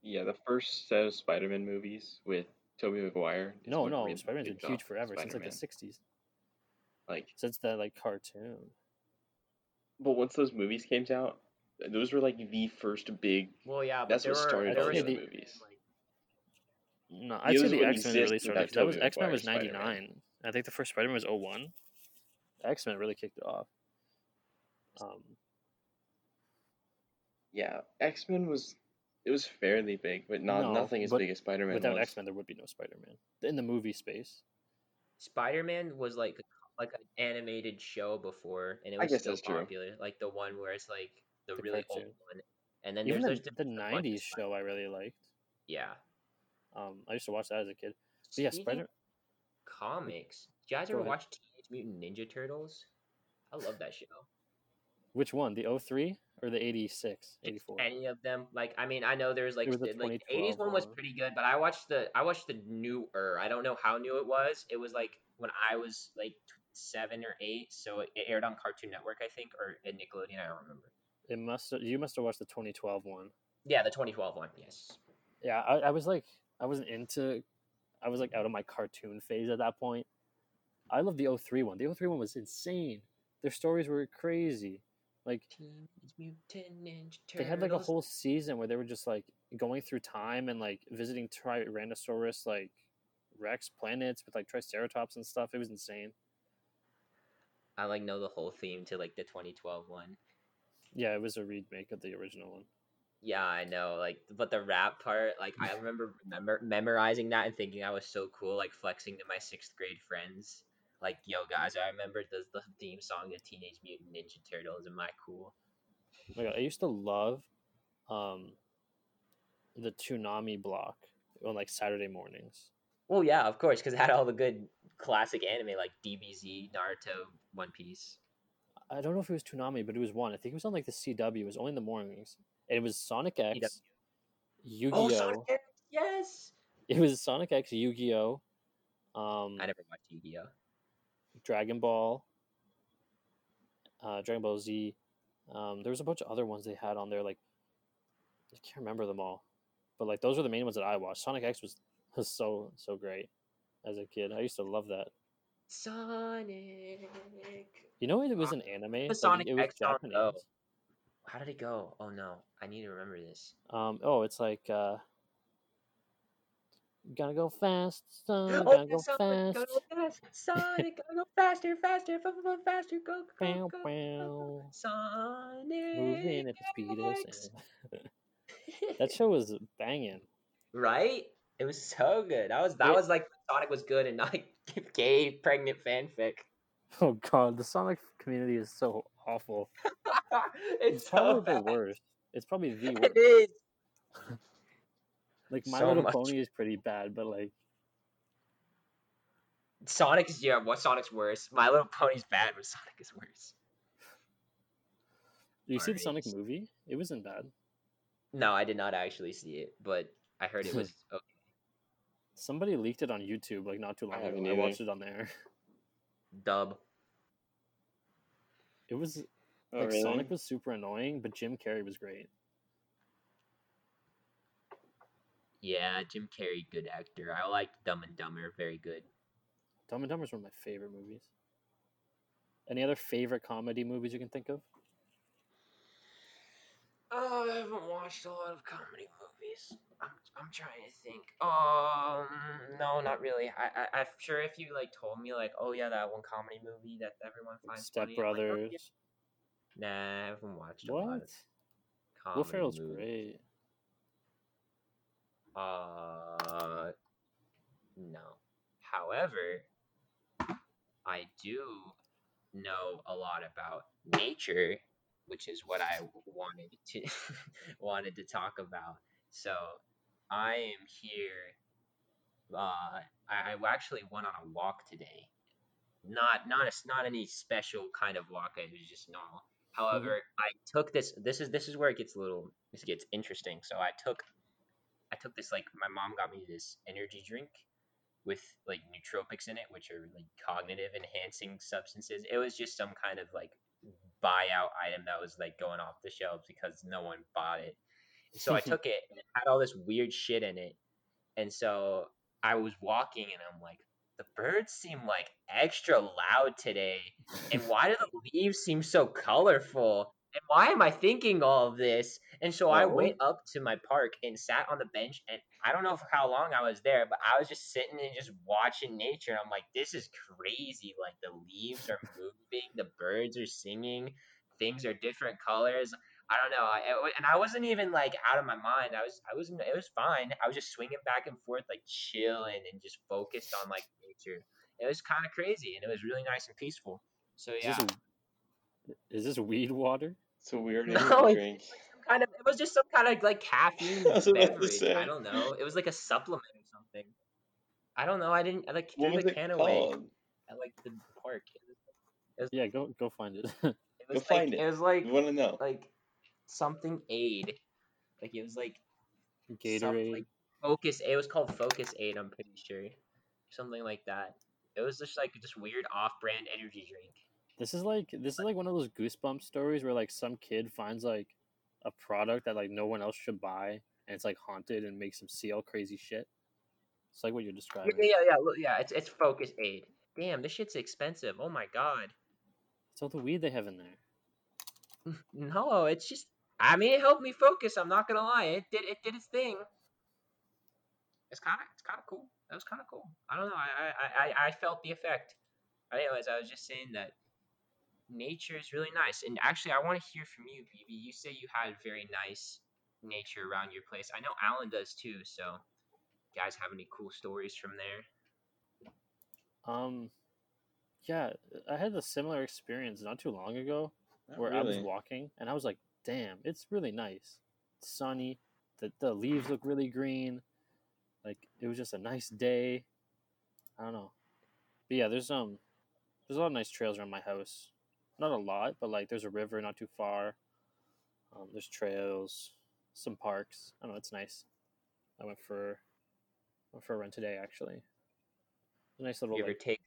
Yeah, the first set of Spider-Man movies with Tobey Maguire. No, no, really Spider Man's been kicked huge off forever since like the '60s, Like, since that like cartoon. but once those movies came out, those were like the first big. well, yeah, but That's what were, started all were these movies. like, No, I'd say the X Men really started. without 'cause That was X Men was Maguire's ninety Spider-Man. I think the first Spider Man was 01. X Men really kicked it off. Um, Yeah, X Men was it was fairly big, but not No, nothing as big as Spider Man without. X Men, there would be no Spider Man in the movie space. Spider-Man was like like an animated show before, and it was still that's true. popular. Like the one where it's like the, The really cartoon. old one, and then Even there's, the, there's the different- a bunch of '90s show I really liked. Yeah. Um, I used to watch that as a kid. But yeah, Spider. comics. Did you guys Go ever ahead. watch Teenage Mutant Ninja Turtles? I love that show. Which one? The 03 or the 86, 84? Any of them? Like, I mean, I know there's like the like the 80s one was pretty good, but I watched the I watched the newer. I don't know how new it was. It was like when I was like seven or eight, so it it aired on Cartoon Network, I think, or at Nickelodeon. I don't remember. It must. You must have watched the 2012 one. Yeah, the 2012 one. Yes. Yeah, I, I was like, I wasn't into. I was like out of my cartoon phase at that point. I love the 03 one. The 03 one was insane. Their stories were crazy. Like Teenage Mutant Ninja Turtles. they had like a whole season where they were just like going through time and like visiting Tyrannosaurus like Rex planets with like Triceratops and stuff. It was insane. I like know the whole theme to like the 2012 one. Yeah, it was a remake of the original one. Yeah, I know. Like, but the rap part, like, I (laughs) remember remember memorizing that and thinking I was so cool, like flexing to my sixth grade friends. Like, yo, guys, I remember the the theme song of Teenage Mutant Ninja Turtles. Am I cool? Oh my God, I used to love um the Toonami block on like Saturday mornings. Well, yeah, of course, because it had all the good classic anime like DBZ, Naruto, One Piece. I don't know if it was Toonami, but it was one. I think it was on like the CW. It was only in the mornings. And it was Sonic X, Yu Gi Oh, Oh! Sonic X, yes. It was Sonic X, Yu Gi Oh! Um, I never watched Yu-Gi-Oh. Dragon Ball, uh, Dragon Ball Z. Um, there was a bunch of other ones they had on there. Like I can't remember them all, but like those were the main ones that I watched. Sonic X was (laughs) was so so great as a kid. I used to love that. Sonic. You know, it was an anime. like, Sonic it was X Japanese. How did it go? Oh no, I need to remember this. Um, oh, it's like uh, Gotta go fast, son. Oh, Gotta go fast. go fast. Sonic, (laughs) gotta go faster, faster, fa- fa- fa- faster, go, go, go, go. Sonic. Moving at the speed of sound. (laughs) That show was banging. right? It was so good. That was that It- was like Sonic was good and not (laughs) gay pregnant fanfic. Oh god, the Sonic community is so awful. it's It's so probably the worst. It's probably the worst. is. Like My so Little much. Pony is pretty bad, but like Sonic is yeah. What Sonic's worse? My Little Pony's bad, but Sonic is worse. do you see the Sonic movie? It wasn't bad. No, I did not actually see it, but I heard it was (laughs) okay. Somebody leaked it on YouTube like not too I long ago. haven't I watched it on there. (laughs) dub. It was Oh, like really? Sonic was super annoying, but Jim Carrey was great. Yeah, Jim Carrey, good actor. I liked Dumb and Dumber, very good. Dumb and Dumber is one of my favorite movies. Any other favorite comedy movies you can think of? Oh, I haven't watched a lot of comedy movies. I'm, I'm trying to think. Um, no, not really. I, I, I'm sure if you like told me like, oh yeah, that one comedy movie that everyone finds Step funny. I'm like, oh, Brothers. yeah. Nah, I haven't watched a lot What? of comedy Will Ferrell's movies. great. Uh, no. However, I do know a lot about nature, which is what I wanted to (laughs) wanted to talk about. So I am here. Uh, I, I actually went on a walk today. Not not a, not any special kind of walk. It was just normal. However, I took this. This is this is where it gets a little. This gets interesting. So I took I took this like my mom got me this energy drink with like nootropics in it, which are like cognitive enhancing substances. It was just some kind of like buyout item that was like going off the shelves because no one bought it. So I (laughs) took it and it had all this weird shit in it. And so I was walking and I'm like, the birds seem like extra loud today. And why do the leaves seem so colorful? And why am I thinking all of this? And so I Oh. went up to my park and sat on the bench. And I don't know for how long I was there, but I was just sitting and just watching nature. And I'm like, this is crazy. Like the leaves are moving, the birds are singing, things are different colors. I don't know. I, and I wasn't even like out of my mind. I was, I was, it was fine. I was just swinging back and forth, like chilling and just focused on like nature. It was kind of crazy and it was really nice and peaceful. So Is yeah, this, is this weed water? It's a weird (laughs) No, energy drink. kind of. It was just some kind of like caffeine (laughs) I was about to beverage. say. I don't know. It was like a supplement or something. I don't know. I didn't. I like What threw was the it can away called? at like the park. It was, Yeah, go go find it. (laughs) it was like find it. it. was like We want to know. like something aid. Like it was like some, Gatorade. like focus. It was called Focus Aid. I'm pretty sure, something like that. It was just like just weird off-brand energy drink. This is like this is like one of those goosebump stories where like some kid finds like a product that like no one else should buy and it's like haunted and makes him see all crazy shit. It's like what you're describing. yeah, yeah, look, yeah. It's it's Focus Aid. Damn, this shit's expensive. Oh my god. It's all the weed they have in there. (laughs) No, it's just. I mean, it helped me focus. I'm not gonna lie. It did. It did its thing. It's kind of. It's kind of cool. That was kind of cool. I don't know. I, I I I felt the effect. Anyways, I was just saying that nature is really nice, and actually, I want to hear from you, BB. You say you had very nice nature around your place. I know Alan does too. So, you guys have any cool stories from there? Um yeah, I had a similar experience not too long ago Not where I was walking and I was like, "Damn, it's really nice. It's sunny. The the leaves look really green. Like it was just a nice day. I don't know. But yeah, there's um there's a lot of nice trails around my house. Not a lot, but like there's a river not too far. Um, there's trails, some parks. I don't know, it's nice. I went for went for a run today actually. A nice little You ever like, take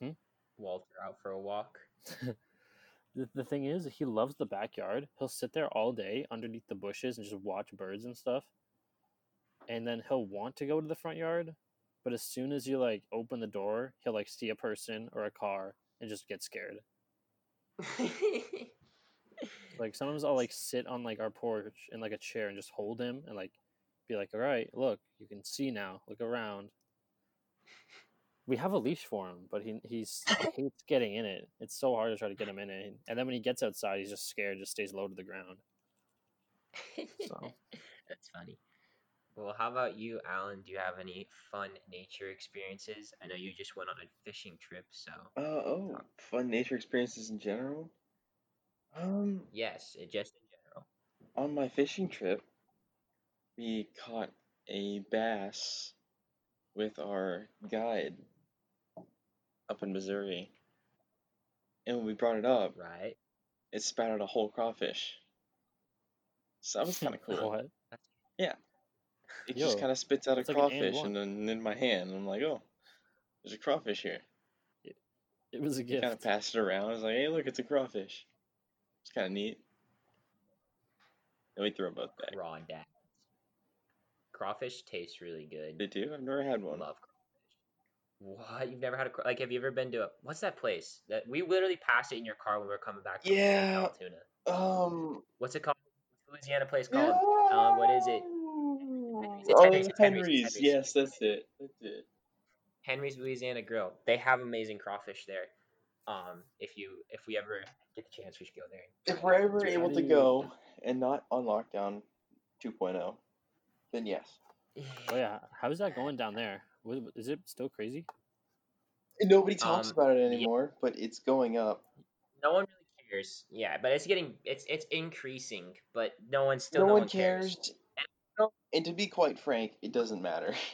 Hmm? Walter out for a walk? (laughs) the, the thing is he loves the backyard he'll sit there all day underneath the bushes and just watch birds and stuff and then he'll want to go to the front yard but as soon as you like open the door he'll like see a person or a car and just get scared (laughs) like sometimes i'll like sit on like our porch in like a chair and just hold him and like be like, all right, look, you can see now. Look around. We have a leash for him, but he he's he (laughs) hates getting in it. It's so hard to try to get him in it, and then when he gets outside, he's just scared, just stays low to the ground. So. (laughs) That's funny. Well, how about you, Alan? Do you have any fun nature experiences? I know you just went on a fishing trip, so Uh, oh, fun nature experiences in general. Um, yes, it just in general. on my fishing trip, we caught a bass with our guide up in Missouri. And when we brought it up, Right. it spat out a whole crawfish. So that was kind of (laughs) cool. What? It just kind of spits out a it's like an and crawfish and then in my hand. I'm like, oh, there's a crawfish here. It was a gift. Kind of passed it around. I was like, hey, look, it's a crawfish. It's kind of neat. Then we threw them both back. Raw dads. Crawfish tastes really good. They do? I've never had one. Love crawfish. What? You've never had a cra- like? Have you ever been to a what's that place that we literally passed it in your car when we were coming back? From Yeah. Allatoona. Um. What's it called? Louisiana place called? Um, what is it? It's oh, Henry's, it's it's Henry's, Henry's. Henry's. Yes, that's it. That's it. Henry's Louisiana Grill. They have amazing crawfish there. Um, if you if we ever get the chance, we should go there. If we're ever able really to go and not on lockdown 2.0, then yes. (laughs) Oh yeah, how is that going down there? Is it still crazy? Nobody talks Um, about it yeah. anymore, but it's going up. No one really cares. Yeah, but it's getting it's it's increasing, but no one still no, no, one cares. And to be quite frank, it doesn't matter. (laughs)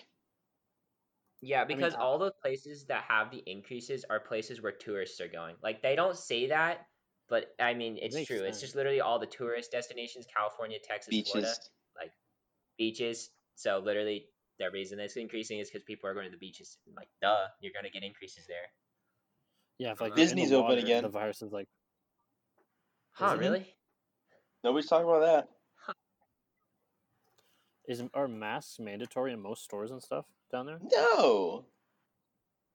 Yeah, because I- all the places that have the increases are places where tourists are going. Like they don't say that, but I mean it's makes true. It's just literally all the tourist destinations: California, Texas, Florida, Beaches. Like, beaches. So literally, the reason it's increasing is because people are going to the beaches. Like, duh, you're gonna get increases there. Yeah, if like Uh, you're Disney's open again. The virus is like, Huh? it? Really? Nobody's talking about that. Is are masks mandatory in most stores and stuff down there? No,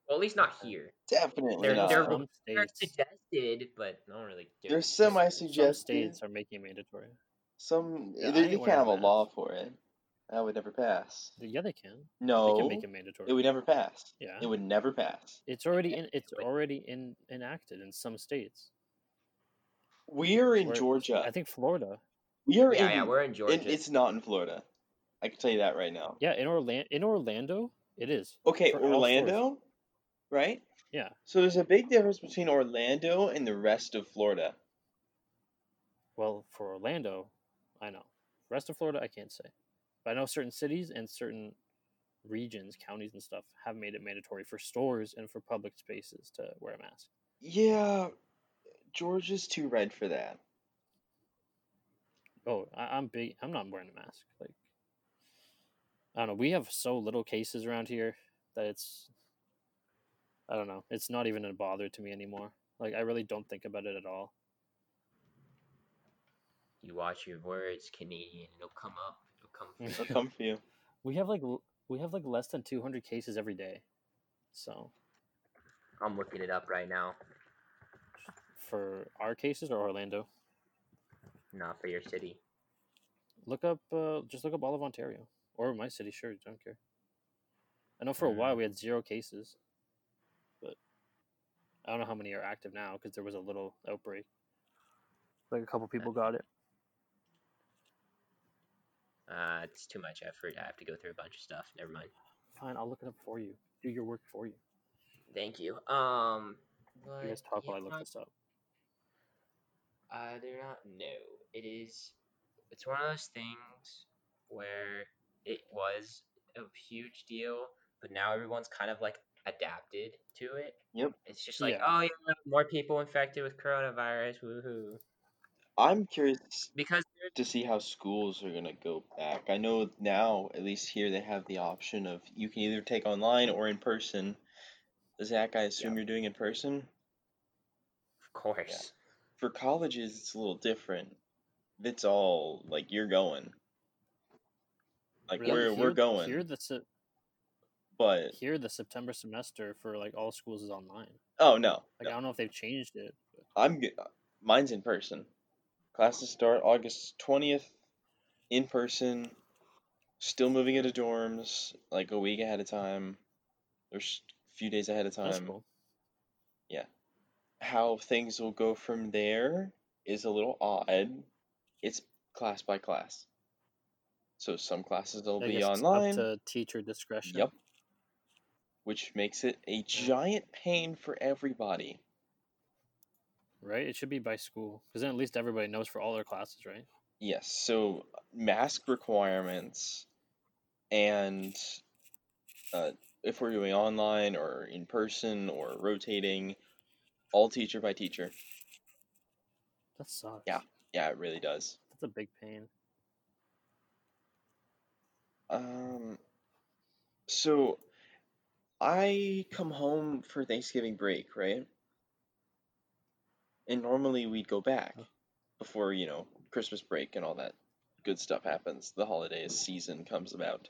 Well, at least not here. definitely They're- not. they're- Some They're suggested, but no one really. gives- They're some semi-suggested. states are making it mandatory. Some Yeah, I they, they can't have a a mask. law for it. That would never pass. Yeah, they can. No, they can make it mandatory. it would never pass. yeah, It would never pass. it's already in. It's Wait. already in enacted in some states. We're in Where- Georgia. I think Florida. we are Yeah, in. yeah, we're in Georgia. and it's not in Florida. I can tell you that right now. Yeah, in Orlando. In Orlando, it is. Okay. Orlando, right? Yeah. So there's a big difference between Orlando and the rest of Florida. Well, for Orlando, I know. Rest of Florida, I can't say. But I know certain cities and certain regions, counties, and stuff have made it mandatory for stores and for public spaces to wear a mask. Yeah, Georgia's too red for that. Oh, I, I'm big. I'm not wearing a mask. Like, I don't know. We have so little cases around here that it's. I don't know. It's not even a bother to me anymore. Like, I really don't think about it at all. You watch your words, Canadian. It'll come up. It'll come. for They'll you. come for you. (laughs) We have like we have like less than 200 cases every day. So I'm looking it up right now. for our cases or Orlando, Not for your city. look up uh, just look up all of Ontario or my city. Sure, don't care. I know for a while we had zero cases, but I don't know how many are active now because there was a little outbreak. Like a couple people got it. Uh, it's too much effort. I have to go through a bunch of stuff. Never mind. Fine, I'll look it up for you. Do your work for you. Thank you. Um, You but guys talk while I yeah, look this up. I do not know. It is. It's one of those things where it was a huge deal, but now everyone's kind of like adapted to it. Yep. It's just like, Yeah. oh yeah, more people infected with coronavirus. Woohoo! I'm curious Because to see how schools are gonna go back. I know now, at least here, they have the option of you can either take online or in person. Zach, I assume Yeah. you're doing in person. of course. For colleges, it's a little different. It's all like you're going. Like Really? we're we're going, Here the Se- but here the September semester for like all schools is online. oh no, Like no. I don't know if they've changed it. But I'm mine's in person. Classes start August twentieth, in person. still moving into dorms like a week ahead of time, There's a few days ahead of time. cool. How things will go from there is a little odd. It's class by class. So some classes will I be online. up to teacher discretion. Yep. Which makes it a giant pain for everybody. Right. It should be by school because then at least everybody knows for all their classes, right? Yes, so mask requirements and uh, if we're doing online or in person or rotating, all teacher by teacher. That sucks. Yeah. Yeah, it really does. That's a big pain. Um, so I come home for Thanksgiving break, right? And normally we'd go back before, you know, Christmas break and all that good stuff happens. The holidays season comes about.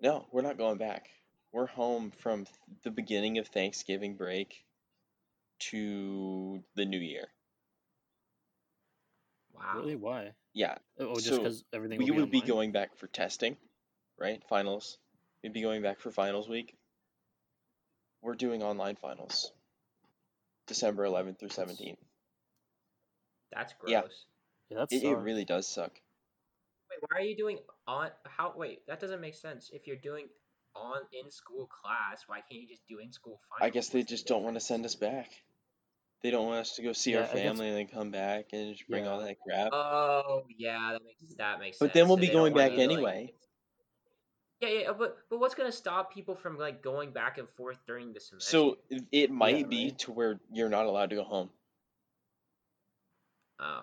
No, we're not going back. We're home from the beginning of Thanksgiving break to the new year. Wow. Really? Why? Yeah, oh, oh, just So, everything. we will be would be online? going back for testing, right? Finals. We'd be going back for finals week. We're doing online finals. December 11th through 17th. That's gross. Yeah. Yeah, that's It, it really does suck. Wait, why are you doing on how wait, that doesn't make sense. If you're doing on in school class, why can't you just do in school finals? I guess they just don't want to send us back. They don't want us to go see our Yeah, I guess- family and then come back and just bring all that crap. Oh yeah, that makes that makes sense. But sense. then we'll So be going back you to, like- anyway. yeah, yeah, but but what's gonna stop people from like going back and forth during the semester? So it might Yeah, be right. to where you're not allowed to go home. oh,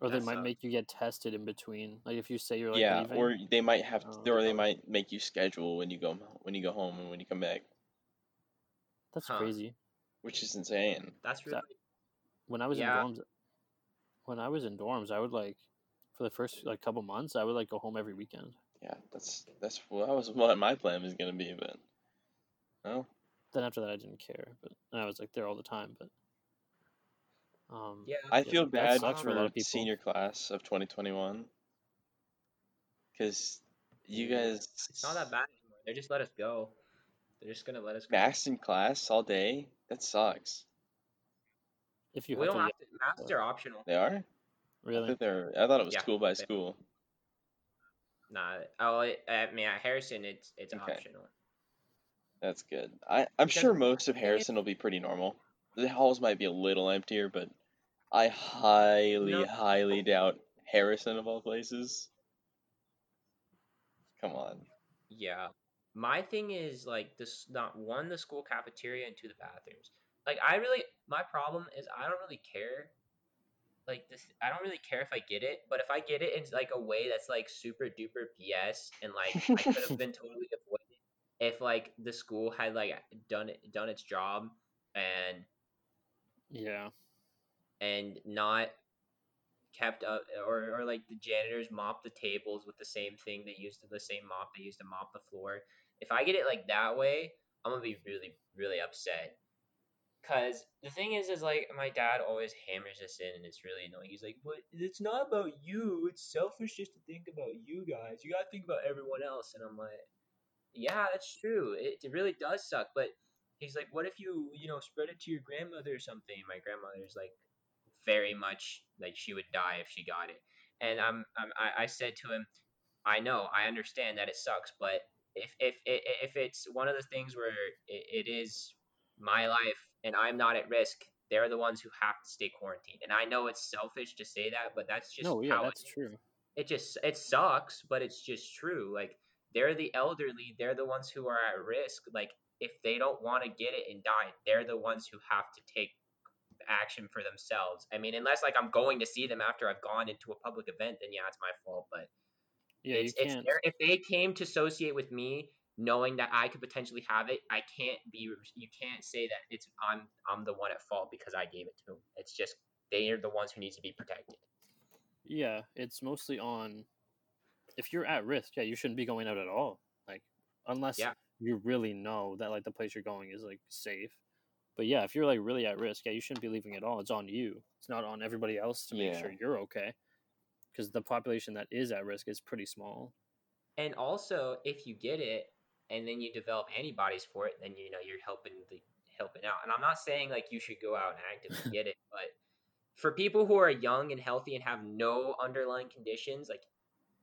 Or they might sucks. make you get tested in between. Like if you say you're like yeah, leaving. or they might have, Oh, or they okay. might make you schedule when you go when you go home and when you come back, That's Huh. crazy. Which is insane. that's So- really When I was Yeah. in dorms, when I was in dorms, I would like for the first like couple months, I would like go home every weekend. Yeah, that's that's what that was what my plan was gonna be, but no, Then after that, I didn't care, but and I was like there all the time. But um, yeah. I Yeah, feel bad sucks for, for a lot of people. senior class of 2021 because you guys It's not that bad anymore. They just let us go. They're just gonna let us go. masks in class all day. That sucks. if you we have don't to, have to. Masks are optional. They are. I really, thought, they're, I thought it was Yeah, school by school. Nah. Oh, it, I mean, at Harrison, it's it's Okay. optional. That's good. I I'm sure most of thing is- Harrison will be pretty normal. The halls might be a little emptier, but I highly, No. highly doubt Harrison of all places. Come on. Yeah. My thing is like this not one the school cafeteria and two the bathrooms. Like I really my problem is I don't really care. Like this I don't really care if I get it, but if I get it in like a way that's like super duper BS and like I could have been (laughs) totally avoided if like the school had like done it done its job and yeah, and not kept up or, or like the janitors mop the tables with the same thing they used to the same mop they used to mop the floor if i get it like that way i'm gonna be really really upset. Because the thing is is like my dad always hammers this in and it's really annoying. He's like but it's not about you. It's selfish just to think about you guys. You gotta think about everyone else. And i'm like yeah that's true. It, it really does suck. But he's like what if you you know spread it to your grandmother or something? My grandmother's like very much like she would die if she got it. And I'm, I'm I, I said to him, I know, I understand that it sucks, but if if if, it's one of the things where it, it is my life and I'm not at risk, they're the ones who have to stay quarantined. And I know it's selfish to say that, but that's just no, yeah, how it that's is. true. It just it sucks, but it's just true. Like they're the elderly, they're the ones who are at risk. Like if they don't want to get it and die, they're the ones who have to take action for themselves. I mean, unless like I'm going to see them after I've gone into a public event, then yeah, it's my fault. But Yeah, it's, you can't. if they came to associate with me, knowing that I could potentially have it, I can't be. You can't say that it's I'm I'm the one at fault because I gave it to them. It's just they are the ones who need to be protected. Yeah, it's mostly on if you're at risk, yeah, you shouldn't be going out at all. Like unless Yeah. you really know that like the place you're going is like safe. But yeah, if you're like really at risk, yeah, you shouldn't be leaving at all. It's on you. It's not on everybody else to make Yeah. sure you're okay. Because the population that is at risk is pretty small. and also if you get it and then you develop antibodies for it, then you know you're helping the helping out. And I'm not saying like you should go out and actively (laughs) get it, but for people who are young and healthy and have no underlying conditions, like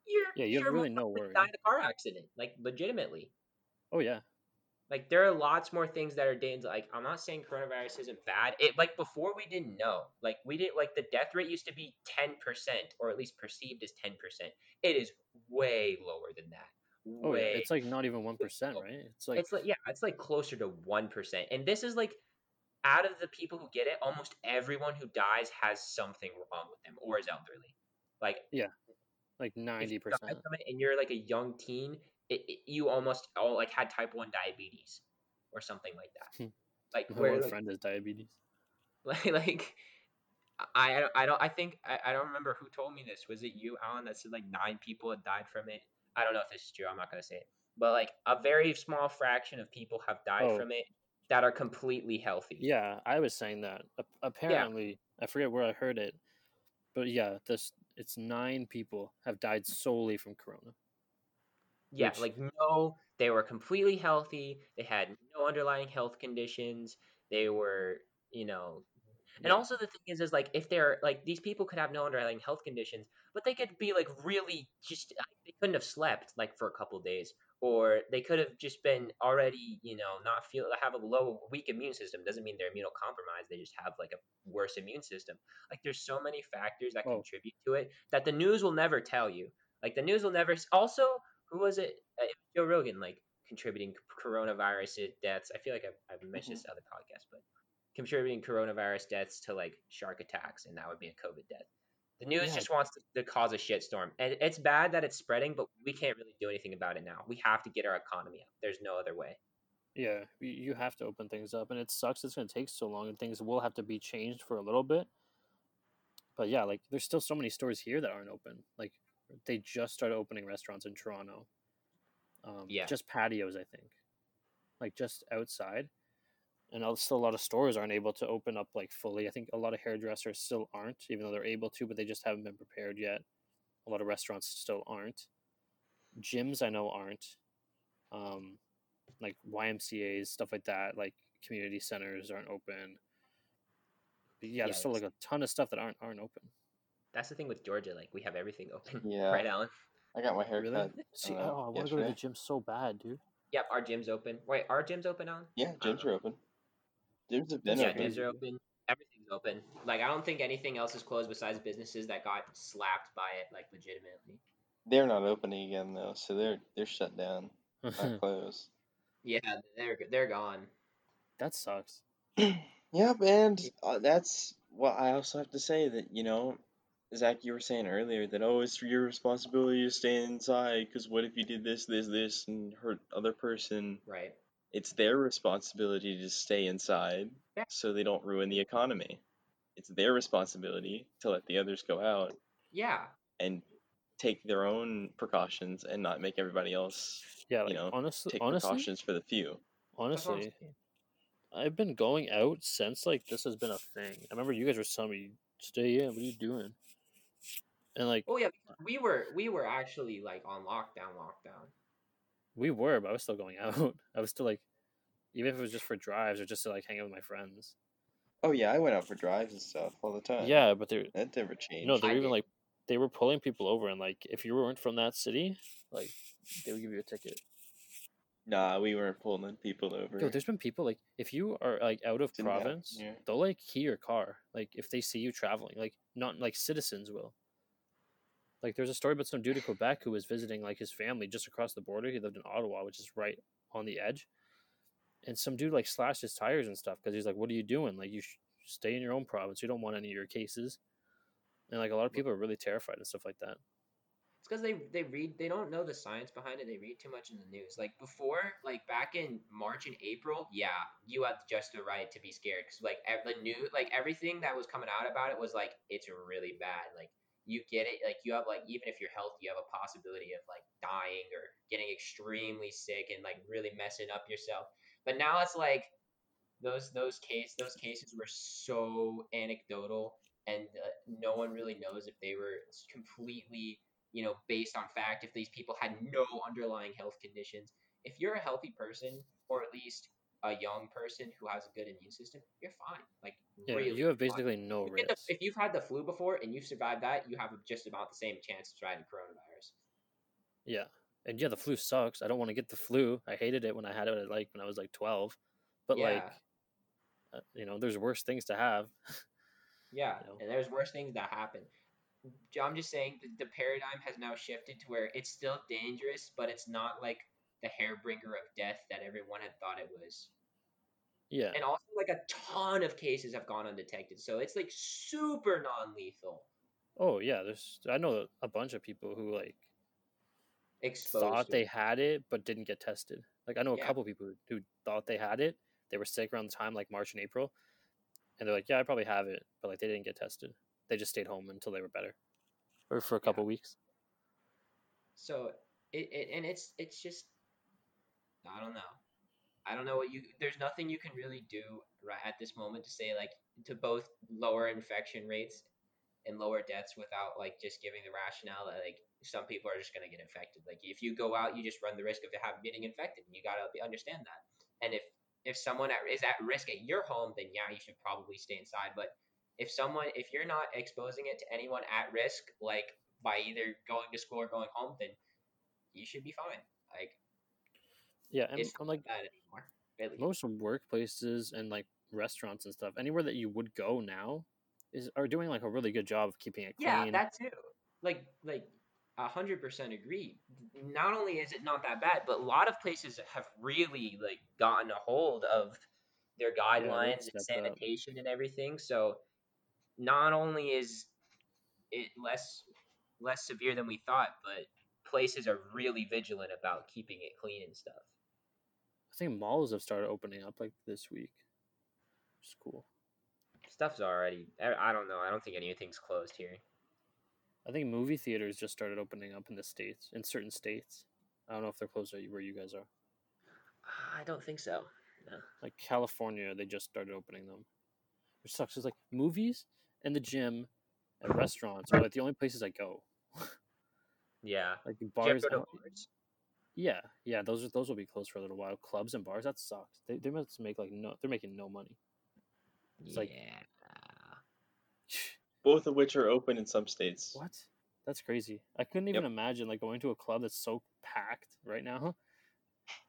you're Yeah, you have sure really no worry. die in a car accident, like legitimately. Oh yeah. Like there are lots more things that are dangerous. Like I'm not saying coronavirus isn't bad. It like before we didn't know. Like we didn't like the death rate used to be 10% or at least perceived as 10%. It is way lower than that. Oh yeah. It's like not even one percent, right? It's like it's like yeah, it's like closer to 1%. And this is like out of the people who get it, almost everyone who dies has something wrong with them or is elderly. Like yeah. like if you ninety die percent. from it and you're like a young teen, it, it, you almost all like had type 1 diabetes or something like that. Hmm. Like (laughs) My where like, friend has diabetes. (laughs) like like I I don't- I think I, I don't remember who told me this. Was it you, Alan, that said like nine people had died from it? I don't know if this is true. I'm not gonna say it, but like a very small fraction of people have died Oh. from it that are completely healthy. Yeah, I was saying that. A- Apparently, I forget where I heard it, but yeah, this it's nine people have died solely from corona. Yeah, Which- like no, they were completely healthy. They had no underlying health conditions. They were, you know, and Yeah. also the thing is, is like if they're like these people could have no underlying health conditions, but they could be like really just they couldn't have slept like for a couple days, or they could have just been already, you know, not feel have a low weak immune system. Doesn't mean they're immunocompromised. They just have like a worse immune system. Like there's so many factors that Oh. contribute to it that the news will never tell you. Like the news will never. Also, who was it? Uh, it was Joe Rogan, like contributing coronavirus deaths. I feel like I've, I've mentioned this in other podcasts, but contributing coronavirus deaths to like shark attacks, and that would be a COVID death. The news Yeah. just wants to, to cause a shitstorm, and it's bad that it's spreading, but we can't really do anything about it now. We have to get our economy up. There's no other way. Yeah, you have to open things up, and it sucks. It's going to take so long, and things will have to be changed for a little bit. But yeah, like there's still so many stores here that aren't open. Like they just started opening restaurants in Toronto. Um, Yeah. just patios, I think, like just outside, and also a lot of stores aren't able to open up like fully. I think a lot of hairdressers still aren't, even though they're able to, but they just haven't been prepared yet. A lot of restaurants still aren't. Gyms I know aren't. Um, like YMCA's stuff like that, like community centers aren't open. But yeah, Yeah, there's still like a ton of stuff that aren't aren't open. That's the thing with Georgia. Like we have everything (laughs) open. Yeah. Right, Alan. I got my hair Really? cut. See, uh, (laughs) oh, I want to go to the gym so bad, dude. Yep, our gym's open. Wait, our gym's open, Alan? Yeah, gyms are open. Gyms have been yeah, open. gyms are open. Everything's open. Like I don't think anything else is closed besides businesses that got slapped by it, like legitimately. They're not opening again though, so they're they're shut down, (laughs) not closed. Yeah, they're they're gone. that sucks. (clears throat) yep, and uh, that's what I also have to say that you know, Zach, you were saying earlier that oh, it's your responsibility to stay inside because what if you did this, this, this, and hurt other person? Right. It's their responsibility to stay inside Yeah. so they don't ruin the economy. It's their responsibility to let the others go out Yeah. and take their own precautions and not make everybody else Yeah, like know, honestly, take honestly, precautions for the few. That's what I'm honestly. I've been going out since like this has been a thing. I remember you guys were telling me, "Stay in. What are you doing?" And like Oh yeah, we were we were actually like on lockdown, lockdown. we were, but I was still going (laughs) out. I was still like, even if it was just for drives or just to like hang out with my friends. Oh yeah, I went out for drives and stuff all the time. Yeah, but they're that never changed. no, they're I even did. like they were pulling people over, and like if you weren't from that city, like they would give you a ticket. Nah, we weren't pulling people over. Yo, there's been people like if you are like out of Didn't province, here. they'll like key your car. Like if they see you traveling, like not like citizens will. Like there's a story about some dude in Quebec who was visiting like his family just across the border. He lived in Ottawa, which is right on the edge. And some dude like slashed his tires and stuff because he's like, "What are you doing? Like you sh- stay in your own province. You don't want any of your cases." And like a lot of people are really terrified and stuff like that. It's because they they read they don't know the science behind it. They read too much in the news. Like before, like back in March and April, yeah, you had just the right to be scared because like ev- the new like everything that was coming out about it was like it's really bad. Like you get it, like you have like even if you're healthy, you have a possibility of like dying or getting extremely sick and like really messing up yourself. But now it's like those those case those cases were so anecdotal and uh, no one really knows if they were completely you know, based on fact, if these people had no underlying health conditions. If you're a healthy person, or at least a young person who has a good immune system, you're fine. Like Yeah, really you have fine. basically no You get the- risk. if you've had the flu before and you've survived that, you have just about the same chance of surviving coronavirus. Yeah, and yeah, the flu sucks. I don't want to get the flu. I hated it when I had it like when I was like twelve, but like, uh, you know, there's worse things to have. (laughs) Yeah, you know? and there's worse things that happen. I'm just saying the paradigm has now shifted to where it's still dangerous, but it's not like the hairbringer of death that everyone had thought it was. Yeah, And also, like a ton of cases have gone undetected, so it's like super non-lethal. Oh yeah, there's I know a bunch of people who like Exposed. thought they had it but didn't get tested. Like I know a Yeah. couple people who, who thought they had it. They were sick around the time like March and April, and they're like, "Yeah, I probably have it," but like they didn't get tested. They just stayed home until they were better, or for a Yeah. couple weeks. So it, it and it's it's just I don't know. I don't know what you there's nothing you can really do right at this moment to say like to both lower infection rates and lower deaths without like just giving the rationale that like some people are just going to get infected. Like if you go out, you just run the risk of having getting infected. And you got to understand that. And if if someone at, is at risk at your home, then yeah, you should probably stay inside. But if someone if you're not exposing it to anyone at risk, like by either going to school or going home, then you should be fine. Like Yeah, and it's I'm like bad anymore. Really. most workplaces and like restaurants and stuff, anywhere that you would go now, is are doing like a really good job of keeping it clean. Yeah, that too. Like like a hundred percent agree. Not only is it not that bad, but a lot of places have really like gotten a hold of their guidelines and stepped up. sanitation and everything. So not only is it less less severe than we thought, but places are really vigilant about keeping it clean and stuff. I think malls have started opening up like this week. Is cool. Stuff's already. I don't know. I don't think anything's closed here. I think movie theaters just started opening up in the states, in certain states. I don't know if they're closed where you- guys are. Uh, I don't think so. No. Like California, they just started opening them, which sucks. It's like movies and the gym and restaurants are like the only places I go. (laughs) Yeah. Like bars, go bars? Yeah, yeah, those are, those will be closed for a little while. Clubs and bars, that sucks. They they must make like no, they're making no money. It's like- yeah. (sighs) Both of which are open in some states. What? That's crazy. I couldn't even imagine like going to a club that's so packed right now. (laughs)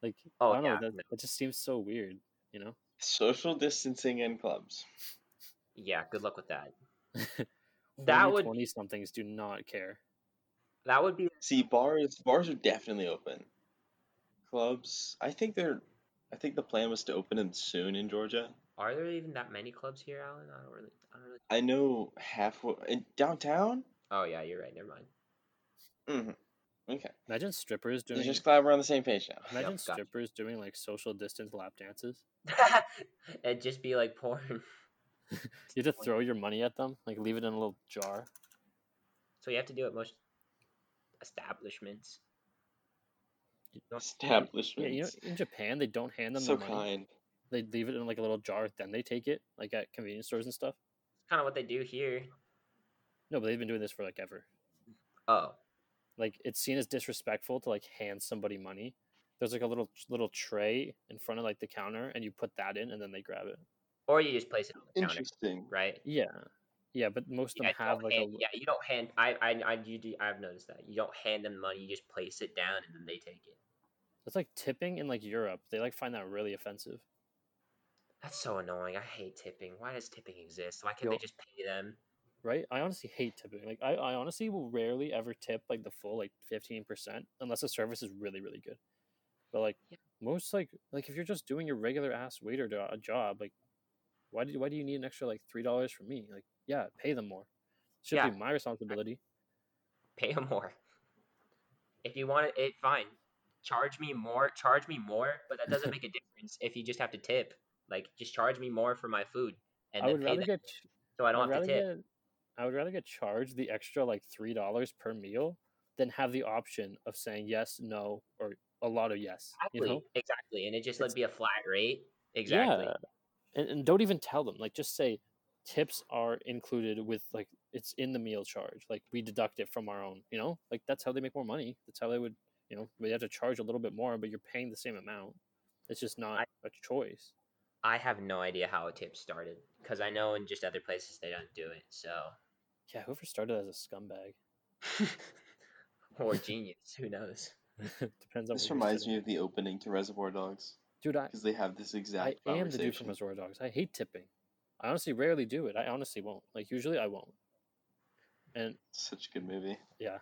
Like Oh, I don't yeah, know, that, that just seems so weird, you know? Social distancing in clubs. Yeah, good luck with that. (laughs) That That would twenty somethings do not care. that would be See, bars bars are definitely open. Clubs, I think they're. I think the plan was to open them soon in Georgia. are there even that many clubs here, Alan? I don't really I don't really I know half in downtown. Oh yeah, you're right, never mind. hmm Okay, Imagine strippers doing. You're just glad we're on the same page now. imagine Yep, gotcha. strippers doing like social distance lap dances. (laughs) It'd just be like porn. (laughs) You just throw your money at them, like leave it in a little jar. So you have to do it most establishments. Yeah, you know, in Japan they don't hand them so the money. kind. They leave it in like a little jar, then they take it, like at convenience stores and stuff. It's kind of what they do here. No, but they've been doing this for like ever. Oh, Like it's seen as disrespectful to like hand somebody money. There's like a little little tray in front of like the counter, and you put that in, and then they grab it. or you just place it on the counter, Interesting. right? Yeah, yeah, but most of them have like a yeah, you don't hand. I, I, I, you do. I've noticed that you don't hand them money. You just place it down and then they take it. It's like tipping in like Europe. They like find that really offensive. That's so annoying. I hate tipping. Why does tipping exist? Why can't they just pay them? Right? I honestly hate tipping. Like I, I honestly will rarely ever tip like the full like fifteen percent unless the service is really, really good. But like Yeah. most like like if you're just doing your regular ass waiter do- a job, like why do why do you need an extra like three dollars from me? Like, yeah, pay them more. Should Yeah. be my responsibility. Pay them more. If you want it, fine. Charge me more. Charge me more, but that doesn't (laughs) make a difference if you just have to tip. Like, just charge me more for my food, and I then would pay them get so I don't would have to tip. get I would rather get charged the extra like three dollars per meal than have the option of saying yes, no, or a lot of yes. Exactly, You know? exactly, and it just let It's- be a flat rate. Exactly. Yeah. And, and don't even tell them. Like just say tips are included with like it's in the meal charge. Like we deduct it from our own, you know, like that's how they make more money. That's how they would, you know, they have to charge a little bit more, but you're paying the same amount. It's just not I- a choice. I have no idea how a tip started because I know in just other places they don't do it. So, Yeah, whoever started as a scumbag (laughs) or genius, who knows? (laughs) depends on. This what reminds me of the opening to Reservoir Dogs dude. Because they have this exact. I exact am the dude from Reservoir Dogs. I hate tipping. I honestly rarely do it. I honestly won't. Like usually I won't. And Such a good movie. yeah,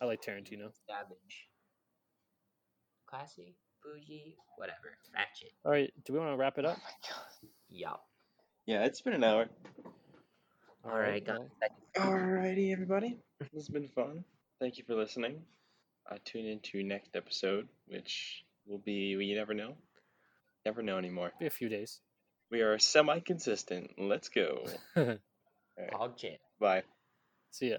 I like Tarantino. Savage. Classy, bougie, whatever. Ratchet. All right, do we want to wrap it Oh up? my god. Yup. Yeah, it's been an hour. All right, guys. well, Alrighty, everybody. This has been fun. Thank you for listening. Uh, tune in to next episode, which will be we never know. Never know anymore. be a few days. We are semi consistent. Let's go. (laughs) Alright, Hog chin. Bye. See ya.